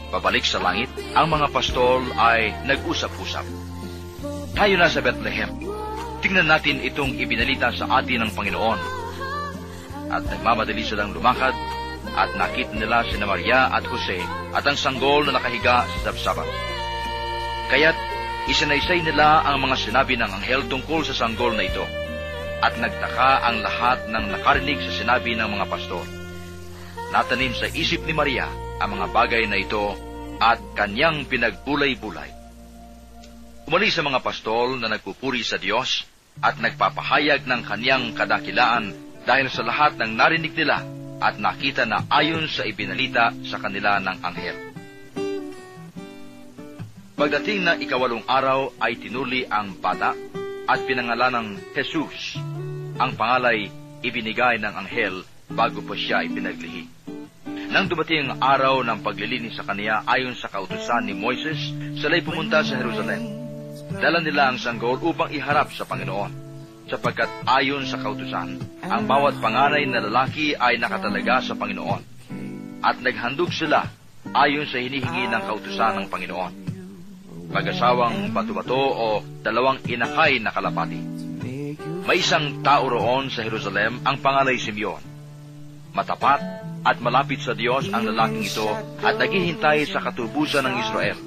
pabalik sa langit, ang mga pastol ay nag-usap-usap. Tayo na sa Bethlehem. Tingnan natin itong ibinalita sa atin ng Panginoon. At nagmamadali silang lumakad at nakita nila si Maria at Jose at ang sanggol na nakahiga sa sabsaban. Kaya't isinaysay nila ang mga sinabi ng anghel tungkol sa sanggol na ito at nagtaka ang lahat ng nakarinig sa sinabi ng mga pastor. Natanim sa isip ni Maria ang mga bagay na ito at kanyang pinagbulay-bulay. Umalis sa mga pastol na nagpupuri sa Diyos at nagpapahayag ng kanyang kadakilaan dahil sa lahat ng narinig nila at nakita na ayon sa ibinalita sa kanila ng anghel. Pagdating na ikawalong araw ay tinuli ang bata at pinangalan ng Jesus. Ang pangalay ibinigay ng anghel bago pa siya ipinaglihi. Nang dumating ang araw ng paglilinis sa kaniya ayon sa kautusan ni Moises, sila'y pumunta sa Jerusalem. Dala nila ang sanggol upang iharap sa Panginoon sapagkat ayon sa kautusan, ang bawat panganay na lalaki ay nakatalaga sa Panginoon. At naghandog sila ayon sa hinihingi ng kautusan ng Panginoon. Mag-asawang bato-bato o dalawang inakay na kalapati. May isang tao roon sa Jerusalem ang pangalay Simeon. Matapat at malapit sa Diyos ang lalaking ito at naghihintay sa katubusan ng Israel.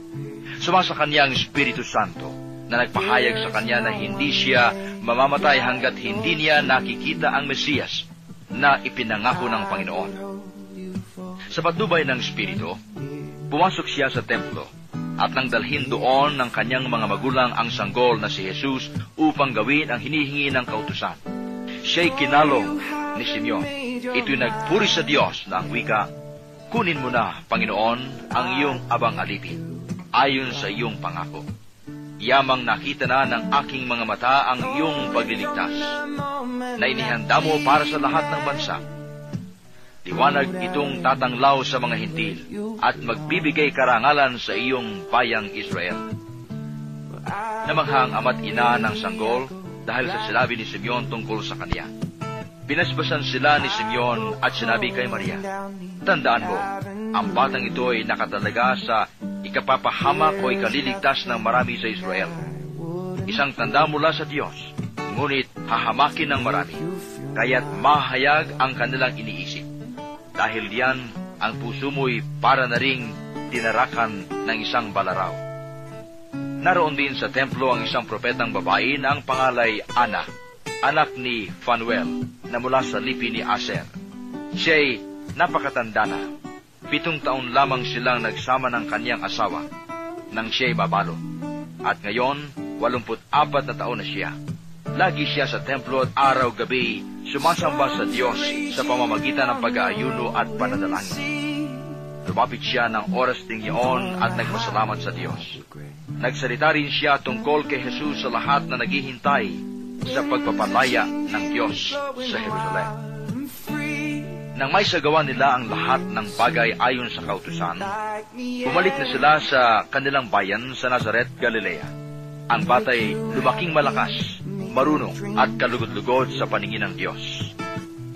Sumasa kanya ang Espiritu Santo na nagpahayag sa kanya na hindi siya mamamatay hanggat hindi niya nakikita ang Mesiyas na ipinangako ng Panginoon. Sa patnubay ng Espiritu, pumasok siya sa templo at nang dalhin doon ng kanyang mga magulang ang sanggol na si Jesus upang gawin ang hinihingi ng kautusan. Siya'y kinalong ni Simeon. Ito'y nagpuri sa Diyos na ang wika, Kunin mo na, Panginoon, ang iyong abang alipin, ayon sa iyong pangako. Yamang nakita na ng aking mga mata ang iyong pagliligtas, na inihanda mo para sa lahat ng bansa. Liwanag itong tatanglaw sa mga hintil at magbibigay karangalan sa iyong bayang Israel. Namanghang ama't ina ng sanggol dahil sa sinabi ni Simeon tungkol sa kanya. Binasbasan sila ni Simeon at sinabi kay Maria, Tandaan mo, Ang batang ito ay nakatalaga sa ikapapahamak o ikaliligtas ng marami sa Israel. Isang tanda mula sa Diyos, ngunit hahamakin ng marami, kaya't mahayag ang kanilang iniisip. Dahil diyan, ang puso mo'y para na ring tinarakan ng isang balaraw. Naroon din sa templo ang isang propetang babae na ang pangalay Ana, anak ni Fanuel, na mula sa lipi ni Aser. Siya'y napakatanda na. Pitong taon lamang silang nagsama ng kanyang asawa nang siya'y mabalo. At ngayon, walumput apat na taon na siya. Lagi siya sa templo at araw-gabi sumasamba sa Diyos sa pamamagitan ng pag-aayuno at pananalangin. Lumapit siya ng oras ding iyon at nagpasalamat sa Diyos. Nagsalita rin siya tungkol kay Jesus sa lahat na naghihintay sa pagpapalaya ng Diyos sa Jerusalem. Nang may sagawa nila ang lahat ng bagay ayon sa kautusan, bumalik na sila sa kanilang bayan sa Nazaret, Galilea. Ang batay lumaking malakas, marunong at kalugod-lugod sa paningin ng Diyos.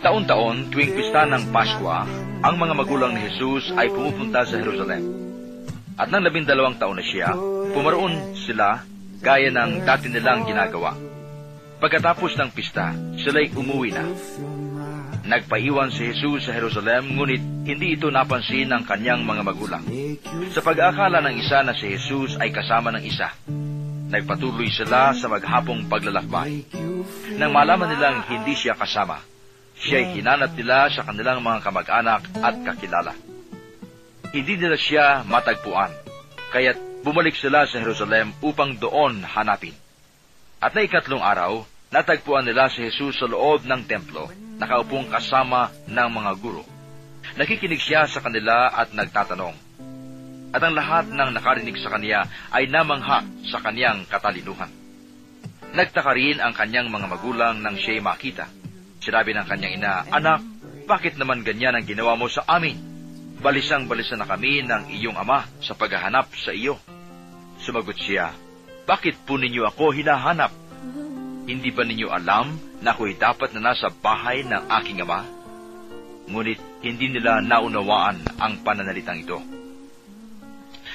Taon-taon, tuwing pista ng Paskwa, ang mga magulang ni Jesus ay pumupunta sa Jerusalem. At nang labindalawang taon na siya, pumaroon sila gaya ng dati nilang ginagawa. Pagkatapos ng pista, sila'y umuwi na. Nagpaiwan si Jesus sa Jerusalem, ngunit hindi ito napansin ng kanyang mga magulang. Sa pag-aakala ng isa na si Jesus ay kasama ng isa, nagpatuloy sila sa maghapong paglalakbay. Nang malaman nilang hindi siya kasama, siya'y hinanap nila sa kanilang mga kamag-anak at kakilala. Hindi nila siya matagpuan, kaya't bumalik sila sa Jerusalem upang doon hanapin. At na ikatlong araw, natagpuan nila si Jesus sa loob ng templo, nakaupong kasama ng mga guro. Nakikinig siya sa kanila at nagtatanong. At ang lahat ng nakarinig sa kanya ay namangha sa kanyang katalinuhan. Nagtaka rin ang kanyang mga magulang nang siya'y makita. Sinabi ng kanyang ina, Anak, bakit naman ganyan ang ginawa mo sa amin? Balisang-balisa na kami ng iyong ama sa paghahanap sa iyo. Sumagot siya, Bakit po ninyo ako hinahanap? Hindi ba ninyo alam na ako'y dapat na nasa bahay ng aking ama? Ngunit hindi nila naunawaan ang pananalitang ito.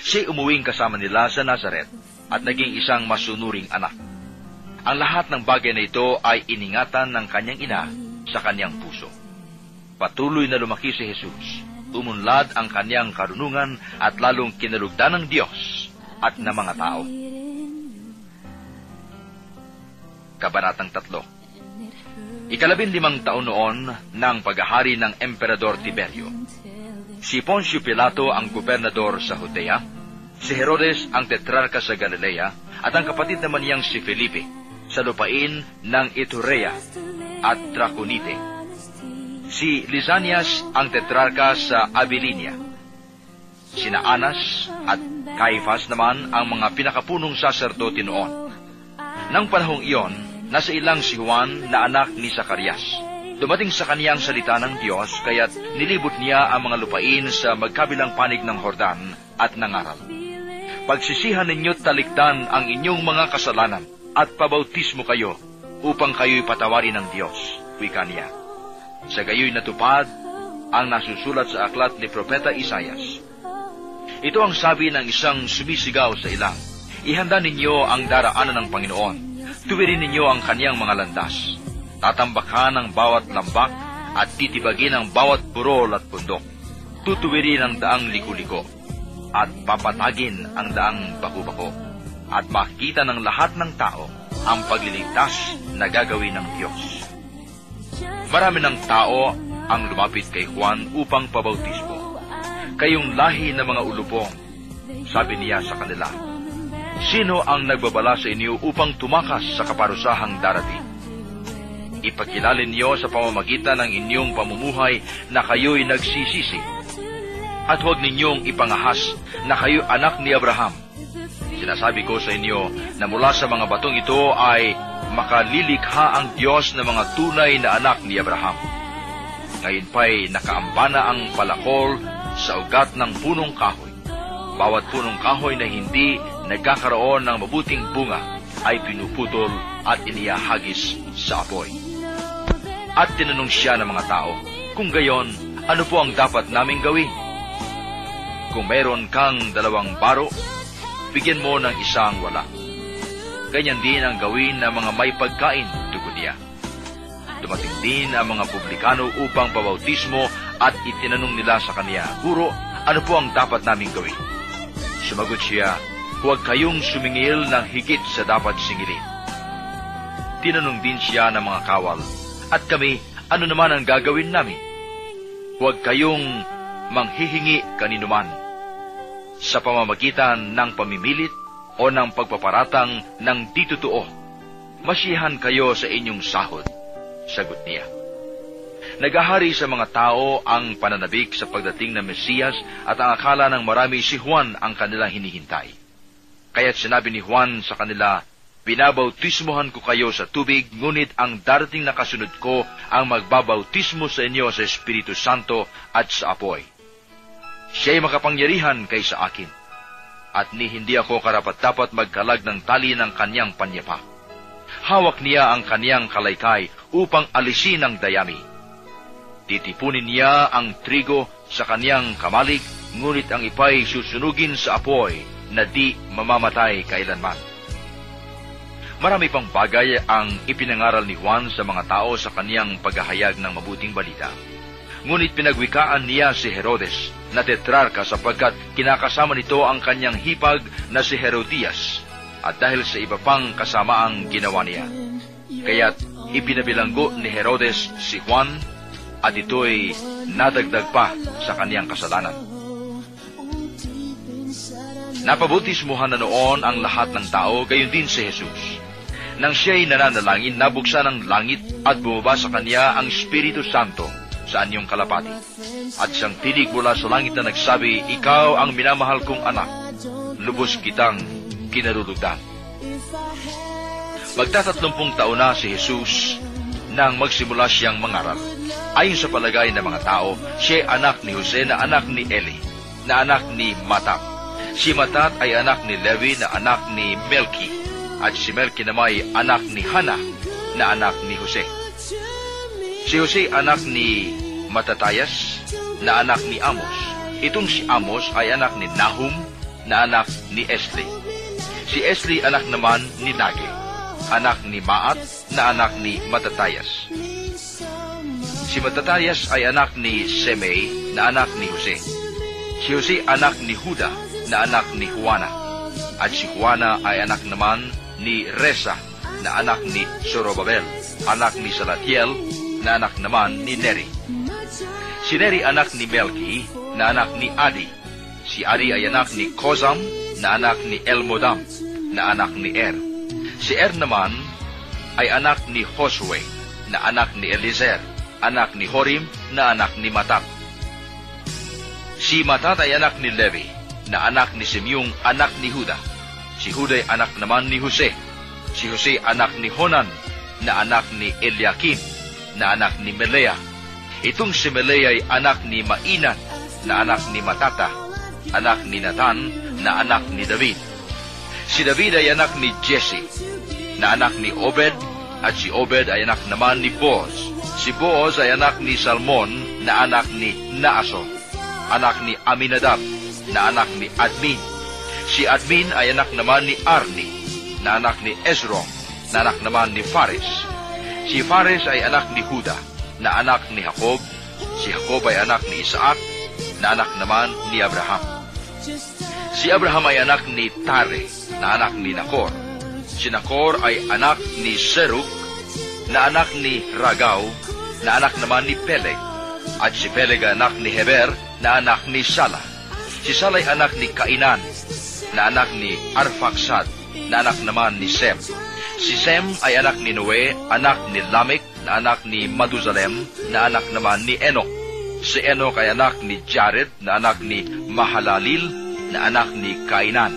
Siya'y umuwing kasama nila sa Nazaret at naging isang masunuring anak. Ang lahat ng bagay na ito ay iningatan ng kanyang ina sa kanyang puso. Patuloy na lumaki si Jesus. Umunlad ang kanyang karunungan at lalong kinalugdan ng Diyos at ng mga tao. Kabanatang 3 Ikalabing limang taon noon ng paghahari ng Emperador Tiberio. Si Poncio Pilato ang gobernador sa Judea, si Herodes ang tetrarka sa Galilea, at ang kapatid naman niyang si Felipe sa lupain ng Iturea at Traconite. Si Lisanias ang tetrarka sa Abilinia. Sina Anas at Caifas naman ang mga pinakapunong saserdote noon. Nang panahong iyon, nasa ilang si Juan na anak ni Zacarias. Dumating sa kaniyang salita ng Diyos, kaya't nilibot niya ang mga lupain sa magkabilang panig ng Hordan at nangaral. Pagsisihan ninyo't talikdan ang inyong mga kasalanan at pabautismo kayo upang kayo'y patawarin ng Diyos, wika niya. Sa gayo'y natupad ang nasusulat sa aklat ni Propeta Isayas. Ito ang sabi ng isang sumisigaw sa ilang, Ihanda ninyo ang daraanan ng Panginoon. Tuwirin ninyo ang kaniyang mga landas. Tatambakan ang bawat lambak at titibagin ang bawat burol at bundok. Tutuwirin ang daang liko-liko at papatagin ang daang bako-bako. At makita ng lahat ng tao ang pagliligtas na gagawin ng Diyos. Marami ng tao ang lumapit kay Juan upang pabautismo. Kayong lahi ng mga ulupong, sabi niya sa kanila, Sino ang nagbabala sa inyo upang tumakas sa kaparusahang darating? Ipagkilala niyo sa pamamagitan ng inyong pamumuhay na kayo'y nagsisisi. At huwag ninyong ipangahas na kayo anak ni Abraham. Sinasabi ko sa inyo na mula sa mga batong ito ay makalilikha ang Diyos ng mga tunay na anak ni Abraham. Ngayon pa'y nakaambana ang palakol sa ugat ng punong kahoy. Bawat punong kahoy na hindi nagkakaroon ng mabuting bunga ay pinuputol at iniyahagis sa apoy. At tinanong siya ng mga tao, kung gayon, ano po ang dapat naming gawin? Kung meron kang dalawang baro, bigyan mo ng isang wala. Ganyan din ang gawin ng mga may pagkain, tugon niya. Dumating din ang mga publikano upang pabautismo at itinanong nila sa kanya, Guro, ano po ang dapat naming gawin? Sumagot siya, huwag kayong sumingil ng higit sa dapat singilin. Tinanong din siya ng mga kawal, at kami, ano naman ang gagawin namin? Huwag kayong manghihingi kaninuman sa pamamagitan ng pamimilit o ng pagpaparatang ng di totoo. Masiyahan kayo sa inyong sahod, sagot niya. Nagahari sa mga tao ang pananabik sa pagdating ng Mesiyas at ang akala ng marami si Juan ang kanilang hinihintay. Kaya't sinabi ni Juan sa kanila, Binabautismohan ko kayo sa tubig, ngunit ang darating na kasunod ko ang magbabautismo sa inyo sa Espiritu Santo at sa apoy. Siya'y makapangyarihan kaysa akin, at ni hindi ako karapat-dapat magkalag ng tali ng kanyang panyapa. Hawak niya ang kanyang kalaykay upang alisin ang dayami. Titipunin niya ang trigo sa kanyang kamalig, ngunit ang ipay susunugin sa apoy na di mamamatay kailanman. Marami pang bagay ang ipinangaral ni Juan sa mga tao sa kaniyang paghahayag ng mabuting balita. Ngunit pinagwikaan niya si Herodes na tetrarka sapagkat kinakasama nito ang kanyang hipag na si Herodias at dahil sa iba pang kasamaang ginawa niya. Kaya't ipinabilanggo ni Herodes si Juan at ito'y nadagdag pa sa kaniyang kasalanan. Napabutismuhan na noon ang lahat ng tao, gayon din si Jesus. Nang siya'y nananalangin, nabuksan ang langit at bumaba sa kanya ang Espiritu Santo sa anyong kalapati. At siyang tinig mula sa langit na nagsabi, Ikaw ang minamahal kong anak, lubos kitang kinarulugdan. Magtatatlumpung taon na si Jesus nang magsimula siyang mangaral. Ayon sa palagay ng mga tao, siya anak ni Jose na anak ni Eli, na anak ni Matat. Si Matat ay anak ni Levi na anak ni Melki, at si Melki naman ay anak ni Hana na anak ni Jose. Si Jose anak ni Matatayas na anak ni Amos. Itong si Amos ay anak ni Nahum na anak ni Esli. Si Esli anak naman ni Nage, anak ni Maat na anak ni Matatayas. Si Matatayas ay anak ni Semei na anak ni Jose. Si Jose anak ni Huda na anak ni Juana. At si Juana ay anak naman ni Resa na anak ni Zorobabel, anak ni Salatiel na anak naman ni Neri. Si Neri anak ni Melki na anak ni Adi. Si Adi ay anak ni Kozam na anak ni Elmodam na anak ni Er. Si Er naman ay anak ni Josue na anak ni Elizer, anak ni Horim na anak ni Matat. Si Matat ay anak ni Levi na anak ni Simeong anak ni Huda. Si Huda ay anak naman ni Jose. Si Jose anak ni Honan na anak ni Eliakim na anak ni Melea. Itong si Melea ay anak ni Mainan na anak ni Matata, anak ni Nathan na anak ni David. Si David ay anak ni Jesse na anak ni Obed at si Obed ay anak naman ni Boaz. Si Boaz ay anak ni Salmon na anak ni Naason, anak ni Aminadab na anak ni Admin. Si Admin ay anak naman ni Arni na anak ni Ezron na anak naman ni Fares. Si Fares ay anak ni Huda na anak ni Jacob. Si Jacob ay anak ni Isaac na anak naman ni Abraham. Si Abraham ay anak ni Tare na anak ni Nakor. Si Nakor ay anak ni Serug na anak ni Ragaw na anak naman ni Peleg. At si Peleg ay anak ni Heber na anak ni Sala. Si Sala ay anak ni Kainan na anak ni Arfaksad na anak naman ni Sem. Si Sem ay anak ni Noe, anak ni Lamek na anak ni Maduzalem na anak naman ni Enoch. Si Enoch ay anak ni Jared na anak ni Mahalalil na anak ni Kainan.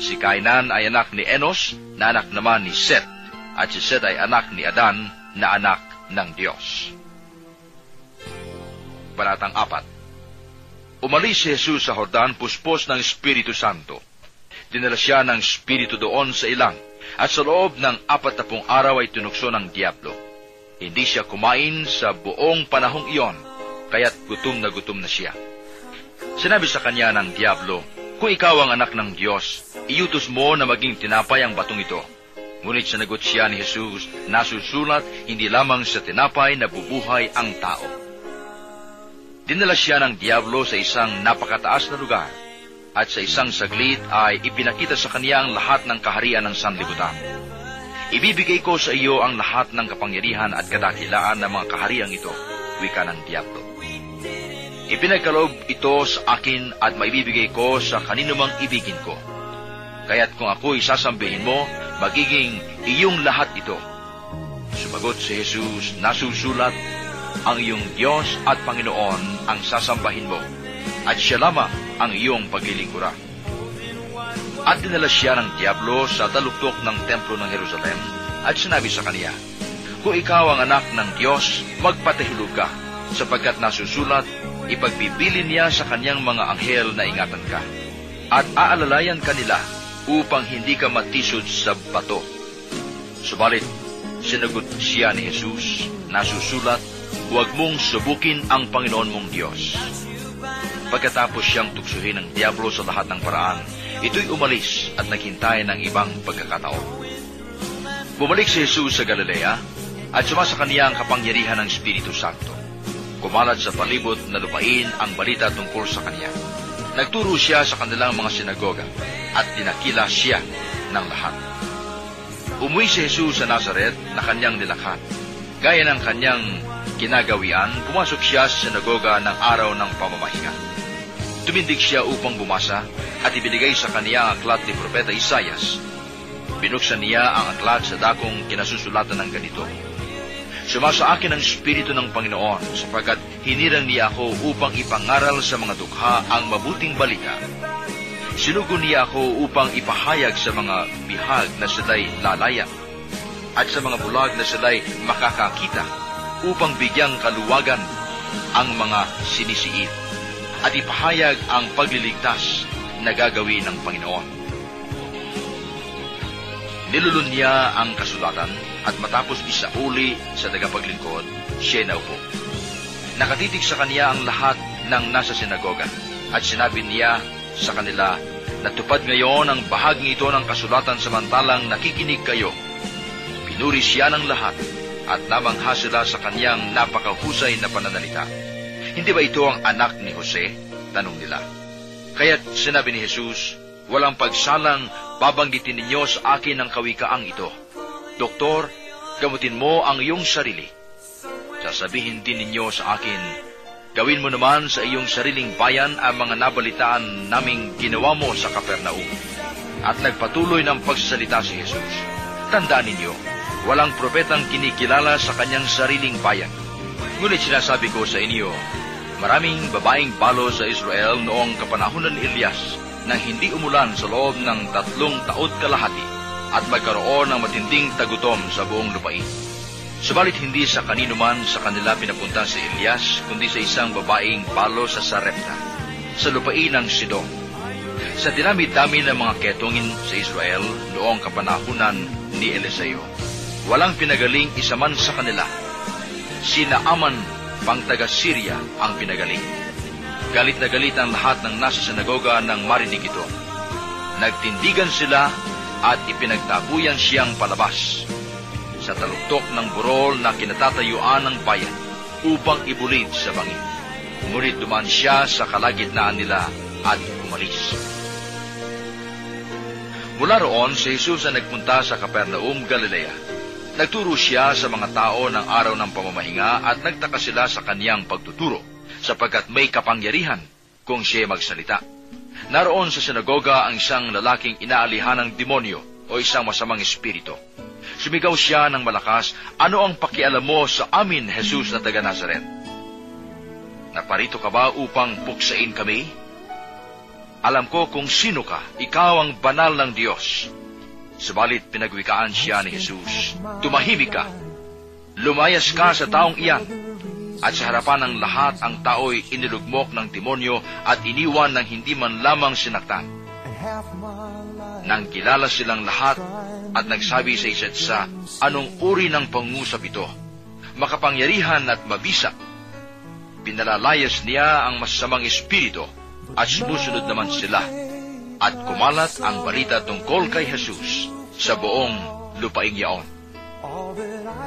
Si Kainan ay anak ni Enos na anak naman ni Seth. At si Seth ay anak ni Adan na anak ng Diyos. Baratang 4 Umalis si Jesus sa Jordan puspos ng Espiritu Santo. Dinala siya ng Espiritu doon sa ilang at sa loob ng apat na pong araw ay tunukso ng Diablo. Hindi siya kumain sa buong panahong iyon, kaya't gutom na gutom na siya. Sinabi sa kanya ng Diablo, Kung ikaw ang anak ng Diyos, iutos mo na maging tinapay ang batong ito. Ngunit sinagot siya ni Jesus, nasusulat hindi lamang sa tinapay na bubuhay ang tao. Dinala siya ng Diablo sa isang napakataas na lugar, at sa isang saglit ay ipinakita sa kanya ang lahat ng kaharian ng sanlibutan. Ibibigay ko sa iyo ang lahat ng kapangyarihan at kadakilaan ng mga kahariang ito, wika ng Diablo. Ipinagkaloob ito sa akin at maibibigay ko sa kanino mang ibigin ko. Kaya't kung ako'y sasambihin mo, magiging iyong lahat ito. Sumagot si Jesus, nasusulat, ang iyong Diyos at Panginoon ang sasambahin mo, at siya lamang ang iyong paglilingkura. At dinala siya ng Diablo sa taluktok ng templo ng Jerusalem, at sinabi sa kaniya, Kung ikaw ang anak ng Diyos, magpatahilog ka, sapagkat nasusulat, ipagbibili niya sa kanyang mga anghel na ingatan ka, at aalalayan kanila upang hindi ka matisod sa bato. Subalit, sinagot siya ni Jesus, nasusulat, huwag mong subukin ang Panginoon mong Diyos. Pagkatapos siyang tuksuhin ng Diablo sa lahat ng paraan, ito'y umalis at naghintay ng ibang pagkakataon. Bumalik si Jesus sa Galilea at sumasa kaniya ang kapangyarihan ng Espiritu Santo. Kumalat sa palibot na lupain ang balita tungkol sa kaniya. Nagturo siya sa kanilang mga sinagoga at dinakila siya ng lahat. Umuwi si Jesus sa Nazaret na kanyang nilakhan. Gaya ng kanyang kinagawian, pumasok siya sa sinagoga ng araw ng pamamahinga. Tumindig siya upang bumasa at ibinigay sa kaniya ang aklat ni Propeta Isayas. Binuksan niya ang aklat sa dakong kinasusulatan ng ganito. Sumasa akin ang Espiritu ng Panginoon sapagkat hinirang niya ako upang ipangaral sa mga dukha ang mabuting balita. Sinugo niya ako upang ipahayag sa mga bihag na sila'y lalaya at sa mga bulag na sila'y makakakita upang bigyang kaluwagan ang mga sinisiit at ipahayag ang pagliligtas na gagawin ng Panginoon. Nilulun niya ang kasulatan at matapos isauli sa tagapaglingkod, siya naupo. Nakatitig sa kaniya ang lahat ng nasa sinagoga at sinabi niya sa kanila, Natupad ngayon ang bahaging ito ng kasulatan samantalang nakikinig kayo. Pinuri siya ng lahat at namangha sila sa kanyang napakahusay na pananalita. Hindi ba ito ang anak ni Jose? Tanong nila. Kaya't sinabi ni Jesus, Walang pagsalang babanggitin ninyo sa akin ang kawikaang ito. Doktor, gamutin mo ang iyong sarili. Sasabihin din ninyo sa akin, Gawin mo naman sa iyong sariling bayan ang mga nabalitaan naming ginawa mo sa Kapernaum. At nagpatuloy ng pagsasalita si Jesus. Tandaan ninyo, walang propetang kinikilala sa kanyang sariling bayan. Ngunit sinasabi ko sa inyo, maraming babaeng balo sa Israel noong kapanahunan ni Elias na hindi umulan sa loob ng tatlong taot kalahati at magkaroon ng matinding tagutom sa buong lupain. Subalit hindi sa kanino man sa kanila pinapunta si Elias, kundi sa isang babaeng balo sa Sarepta, sa lupain ng Sidon. Sa dinami-dami ng mga ketongin sa Israel noong kapanahunan ni Eliseo, walang pinagaling isa man sa kanila. Sina Aman, pang taga Syria, ang pinagaling. Galit na galit ang lahat ng nasa sinagoga nang marinig ito. Nagtindigan sila at ipinagtabuyan siyang palabas sa taluktok ng burol na kinatatayuan ng bayan upang ibulid sa bangin. Ngunit dumaan siya sa kalagitnaan nila at umalis. Mula roon, si Jesus ay nagpunta sa Capernaum, Galilea. Nagturo siya sa mga tao ng araw ng pamamahinga at nagtaka sila sa kaniyang pagtuturo sapagkat may kapangyarihan kung siya magsalita. Naroon sa sinagoga ang isang lalaking inaalihan ng demonyo o isang masamang espiritu. Sumigaw siya ng malakas, Ano ang pakialam mo sa amin, Jesus na taga Nazaret? Naparito ka ba upang puksain kami? Alam ko kung sino ka, ikaw ang banal ng Diyos. Subalit pinagwikaan siya ni Jesus, Tumahimik ka, lumayas ka sa taong iyan. At sa harapan ng lahat ang tao'y inilugmok ng demonyo at iniwan ng hindi man lamang sinaktan. Nang kilala silang lahat at nagsabi sa isa't isa, anong uri ng pangusap ito? Makapangyarihan at mabisa. Pinalalayas niya ang masamang espiritu at sumusunod naman sila. At kumalat ang balita tungkol kay Jesus sa buong lupaing yaon.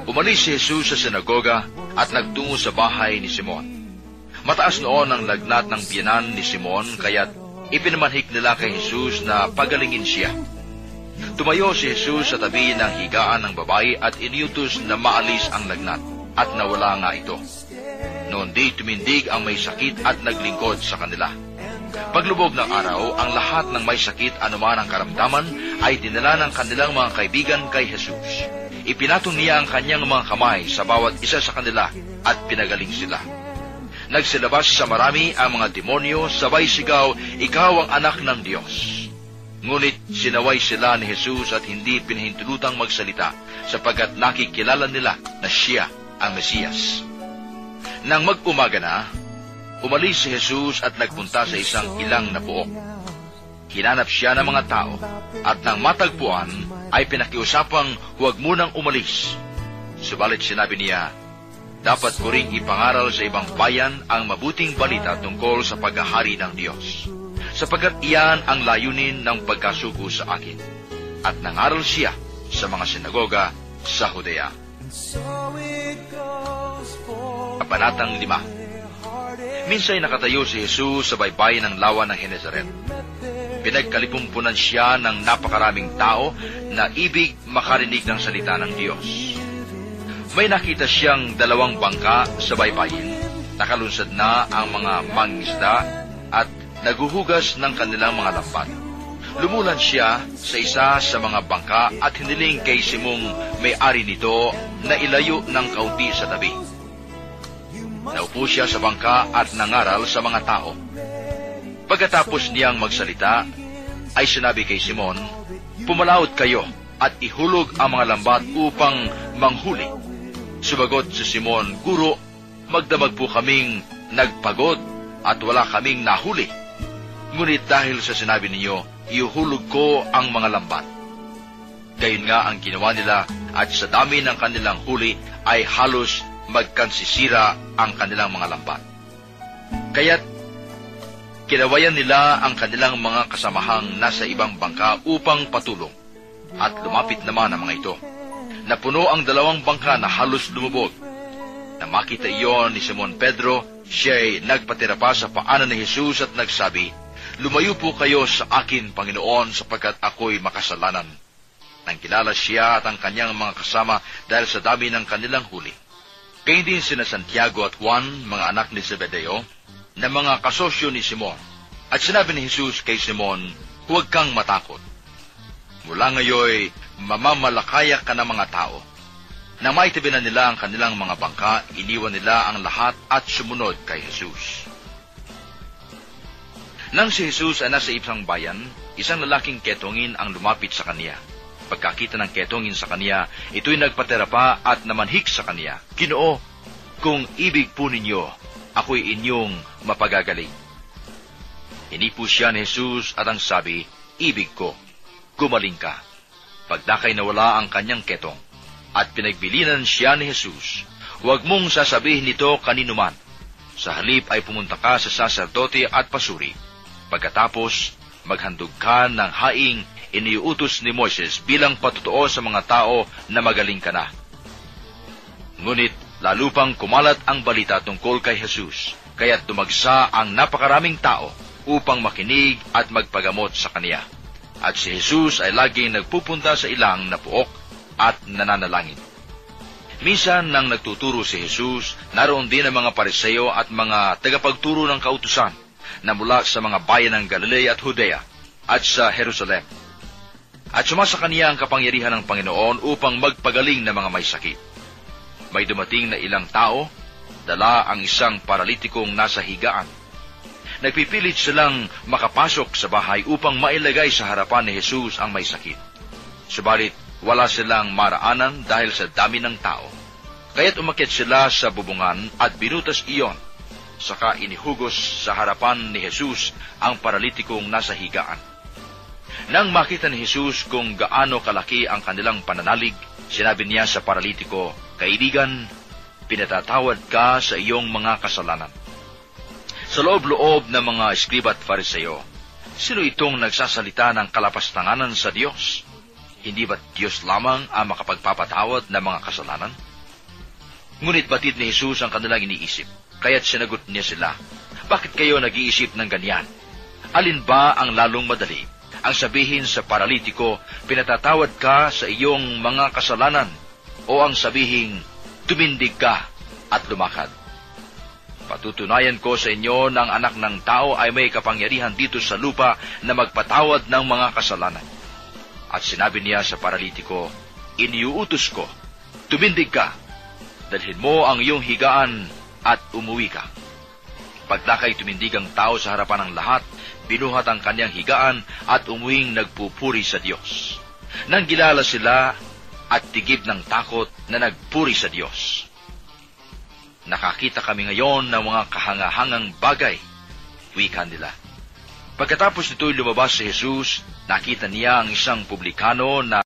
Umalis si Jesus sa sinagoga at nagtungo sa bahay ni Simon. Mataas noon ang lagnat ng biyanan ni Simon kaya't ipinamanhik nila kay Jesus na pagalingin siya. Tumayo si Jesus sa tabi ng higaan ng babae at iniutos na maalis ang lagnat at nawala nga ito. Noon di tumindig ang may sakit at naglingkod sa kanila. Paglubog ng araw, ang lahat ng may sakit anuman ang karamdaman ay dinala ng kanilang mga kaibigan kay Jesus. Ipinatong niya ang kanyang mga kamay sa bawat isa sa kanila at pinagaling sila. Nagsilabas sa marami ang mga demonyo, sabay sigaw, Ikaw ang anak ng Diyos. Ngunit sinaway sila ni Jesus at hindi pinahintulutang magsalita sapagkat nakikilala nila na siya ang Mesiyas. Nang mag-umaga na, umalis si Jesus at nagpunta sa isang ilang na buok. Hinanap siya ng mga tao at nang matagpuan ay pinakiusapang huwag munang umalis. Subalit sinabi niya, dapat ko ring ipangaral sa ibang bayan ang mabuting balita tungkol sa paghahari ng Diyos, sapagkat iyan ang layunin ng pagkasugo sa akin. At nangaral siya sa mga sinagoga sa Judea. Kabanatang 5 Minsay nakatayo si Jesus sa baybayin ng lawa ng Genesaret. Pinagkalipumpunan siya ng napakaraming tao na ibig makarinig ng salita ng Diyos. May nakita siyang dalawang bangka sa baybayin. Nakalunsad na ang mga mangisda at naguhugas ng kanilang mga lambat. Lumulan siya sa isa sa mga bangka at hiniling kay Simong may-ari nito na ilayo ng kaunti sa tabi. Naupo siya sa bangka at nangaral sa mga tao. Pagkatapos niyang magsalita, ay sinabi kay Simon, Pumalaot kayo at ihulog ang mga lambat upang manghuli. Sumagot si Simon, Guro, magdamag po kaming nagpagod at wala kaming nahuli. Ngunit dahil sa sinabi ninyo, iuhulog ko ang mga lambat. Gayon nga ang ginawa nila at sa dami ng kanilang huli ay halos magkansisira ang kanilang mga lambat. Kaya't kinawayan nila ang kanilang mga kasamahang nasa ibang bangka upang patulong. At lumapit naman ang mga ito. Napuno ang dalawang bangka na halos lumubog. Na makita iyon ni Simon Pedro, siya'y nagpatira pa sa paanan ni Jesus at nagsabi, Lumayo po kayo sa akin, Panginoon, sapagkat ako'y makasalanan. Nang kilala siya at ang kanyang mga kasama dahil sa dami ng kanilang huli. Kaya din sina Santiago at Juan, mga anak ni Zebedeo, na mga kasosyo ni Simon. At sinabi ni Jesus kay Simon, huwag kang matakot. Mula ngayoy, mamamalakaya ka ng mga tao. Nang maitabi na nila ang kanilang mga bangka, iniwan nila ang lahat at sumunod kay Jesus. Nang si Jesus ay nasa isang bayan, isang lalaking ketongin ang lumapit sa kaniya. Pagkakita ng ketongin sa kaniya, ito'y nagpatera pa at namanhik sa kaniya. Kinoo, kung ibig po ninyo, ako'y inyong mapagagaling. Hinipo siya ni Jesus at ang sabi, Ibig ko, gumaling ka. Pagdakay nawala ang kanyang ketong, at pinagbilinan siya ni Jesus, Huwag mong sasabihin nito kaninuman. Sa halip ay pumunta ka sa saserdote at pasuri. Pagkatapos, maghandog ka ng haing iniutos ni Moses bilang patutuo sa mga tao na magaling ka na. Ngunit lalo pang kumalat ang balita tungkol kay Jesus, kaya't dumagsa ang napakaraming tao upang makinig at magpagamot sa kaniya. At si Jesus ay laging nagpupunta sa ilang na puok at nananalangin. Minsan nang nagtuturo si Jesus, naroon din ang mga pariseo at mga tagapagturo ng kautusan na mula sa mga bayan ng Galilea at Judea at sa Jerusalem. At sumasa kaniya ang kapangyarihan ng Panginoon upang magpagaling ng mga may sakit. May dumating na ilang tao, dala ang isang paralitikong nasa higaan. Nagpipilit silang makapasok sa bahay upang mailagay sa harapan ni Jesus ang may sakit. Subalit, wala silang maraanan dahil sa dami ng tao. Kaya't umakyat sila sa bubungan at binutas iyon saka inihugos sa harapan ni Jesus ang paralitikong nasa higaan. Nang makita ni Jesus kung gaano kalaki ang kanilang pananalig, sinabi niya sa paralitiko, Kaibigan, pinatatawad ka sa iyong mga kasalanan. Sa loob-loob ng mga eskriba at fariseyo, sino itong nagsasalita ng kalapastanganan sa Diyos? Hindi ba Diyos lamang ang makapagpapatawad ng mga kasalanan? Ngunit batid ni Jesus ang kanilang iniisip, kaya't sinagot niya sila, Bakit kayo nag-iisip ng ganyan? Alin ba ang lalong madali? Ang sabihin sa paralitiko, pinatatawad ka sa iyong mga kasalanan, o ang sabihin, tumindig ka at lumakad. Patutunayan ko sa inyo ang anak ng tao ay may kapangyarihan dito sa lupa na magpatawad ng mga kasalanan. At sinabi niya sa paralitiko, Iniuutos ko, tumindig ka, dalhin mo ang iyong higaan at umuwi ka. Pagdakay tumindig ang tao sa harapan ng lahat, binuhat ang kanyang higaan at umuwing nagpupuri sa Diyos. Nang gilala sila at tigib ng takot na nagpuri sa Diyos. Nakakita kami ngayon ng mga kahangahangang bagay, wika nila. Pagkatapos nito'y lumabas si Jesus, nakita niya ang isang publikano na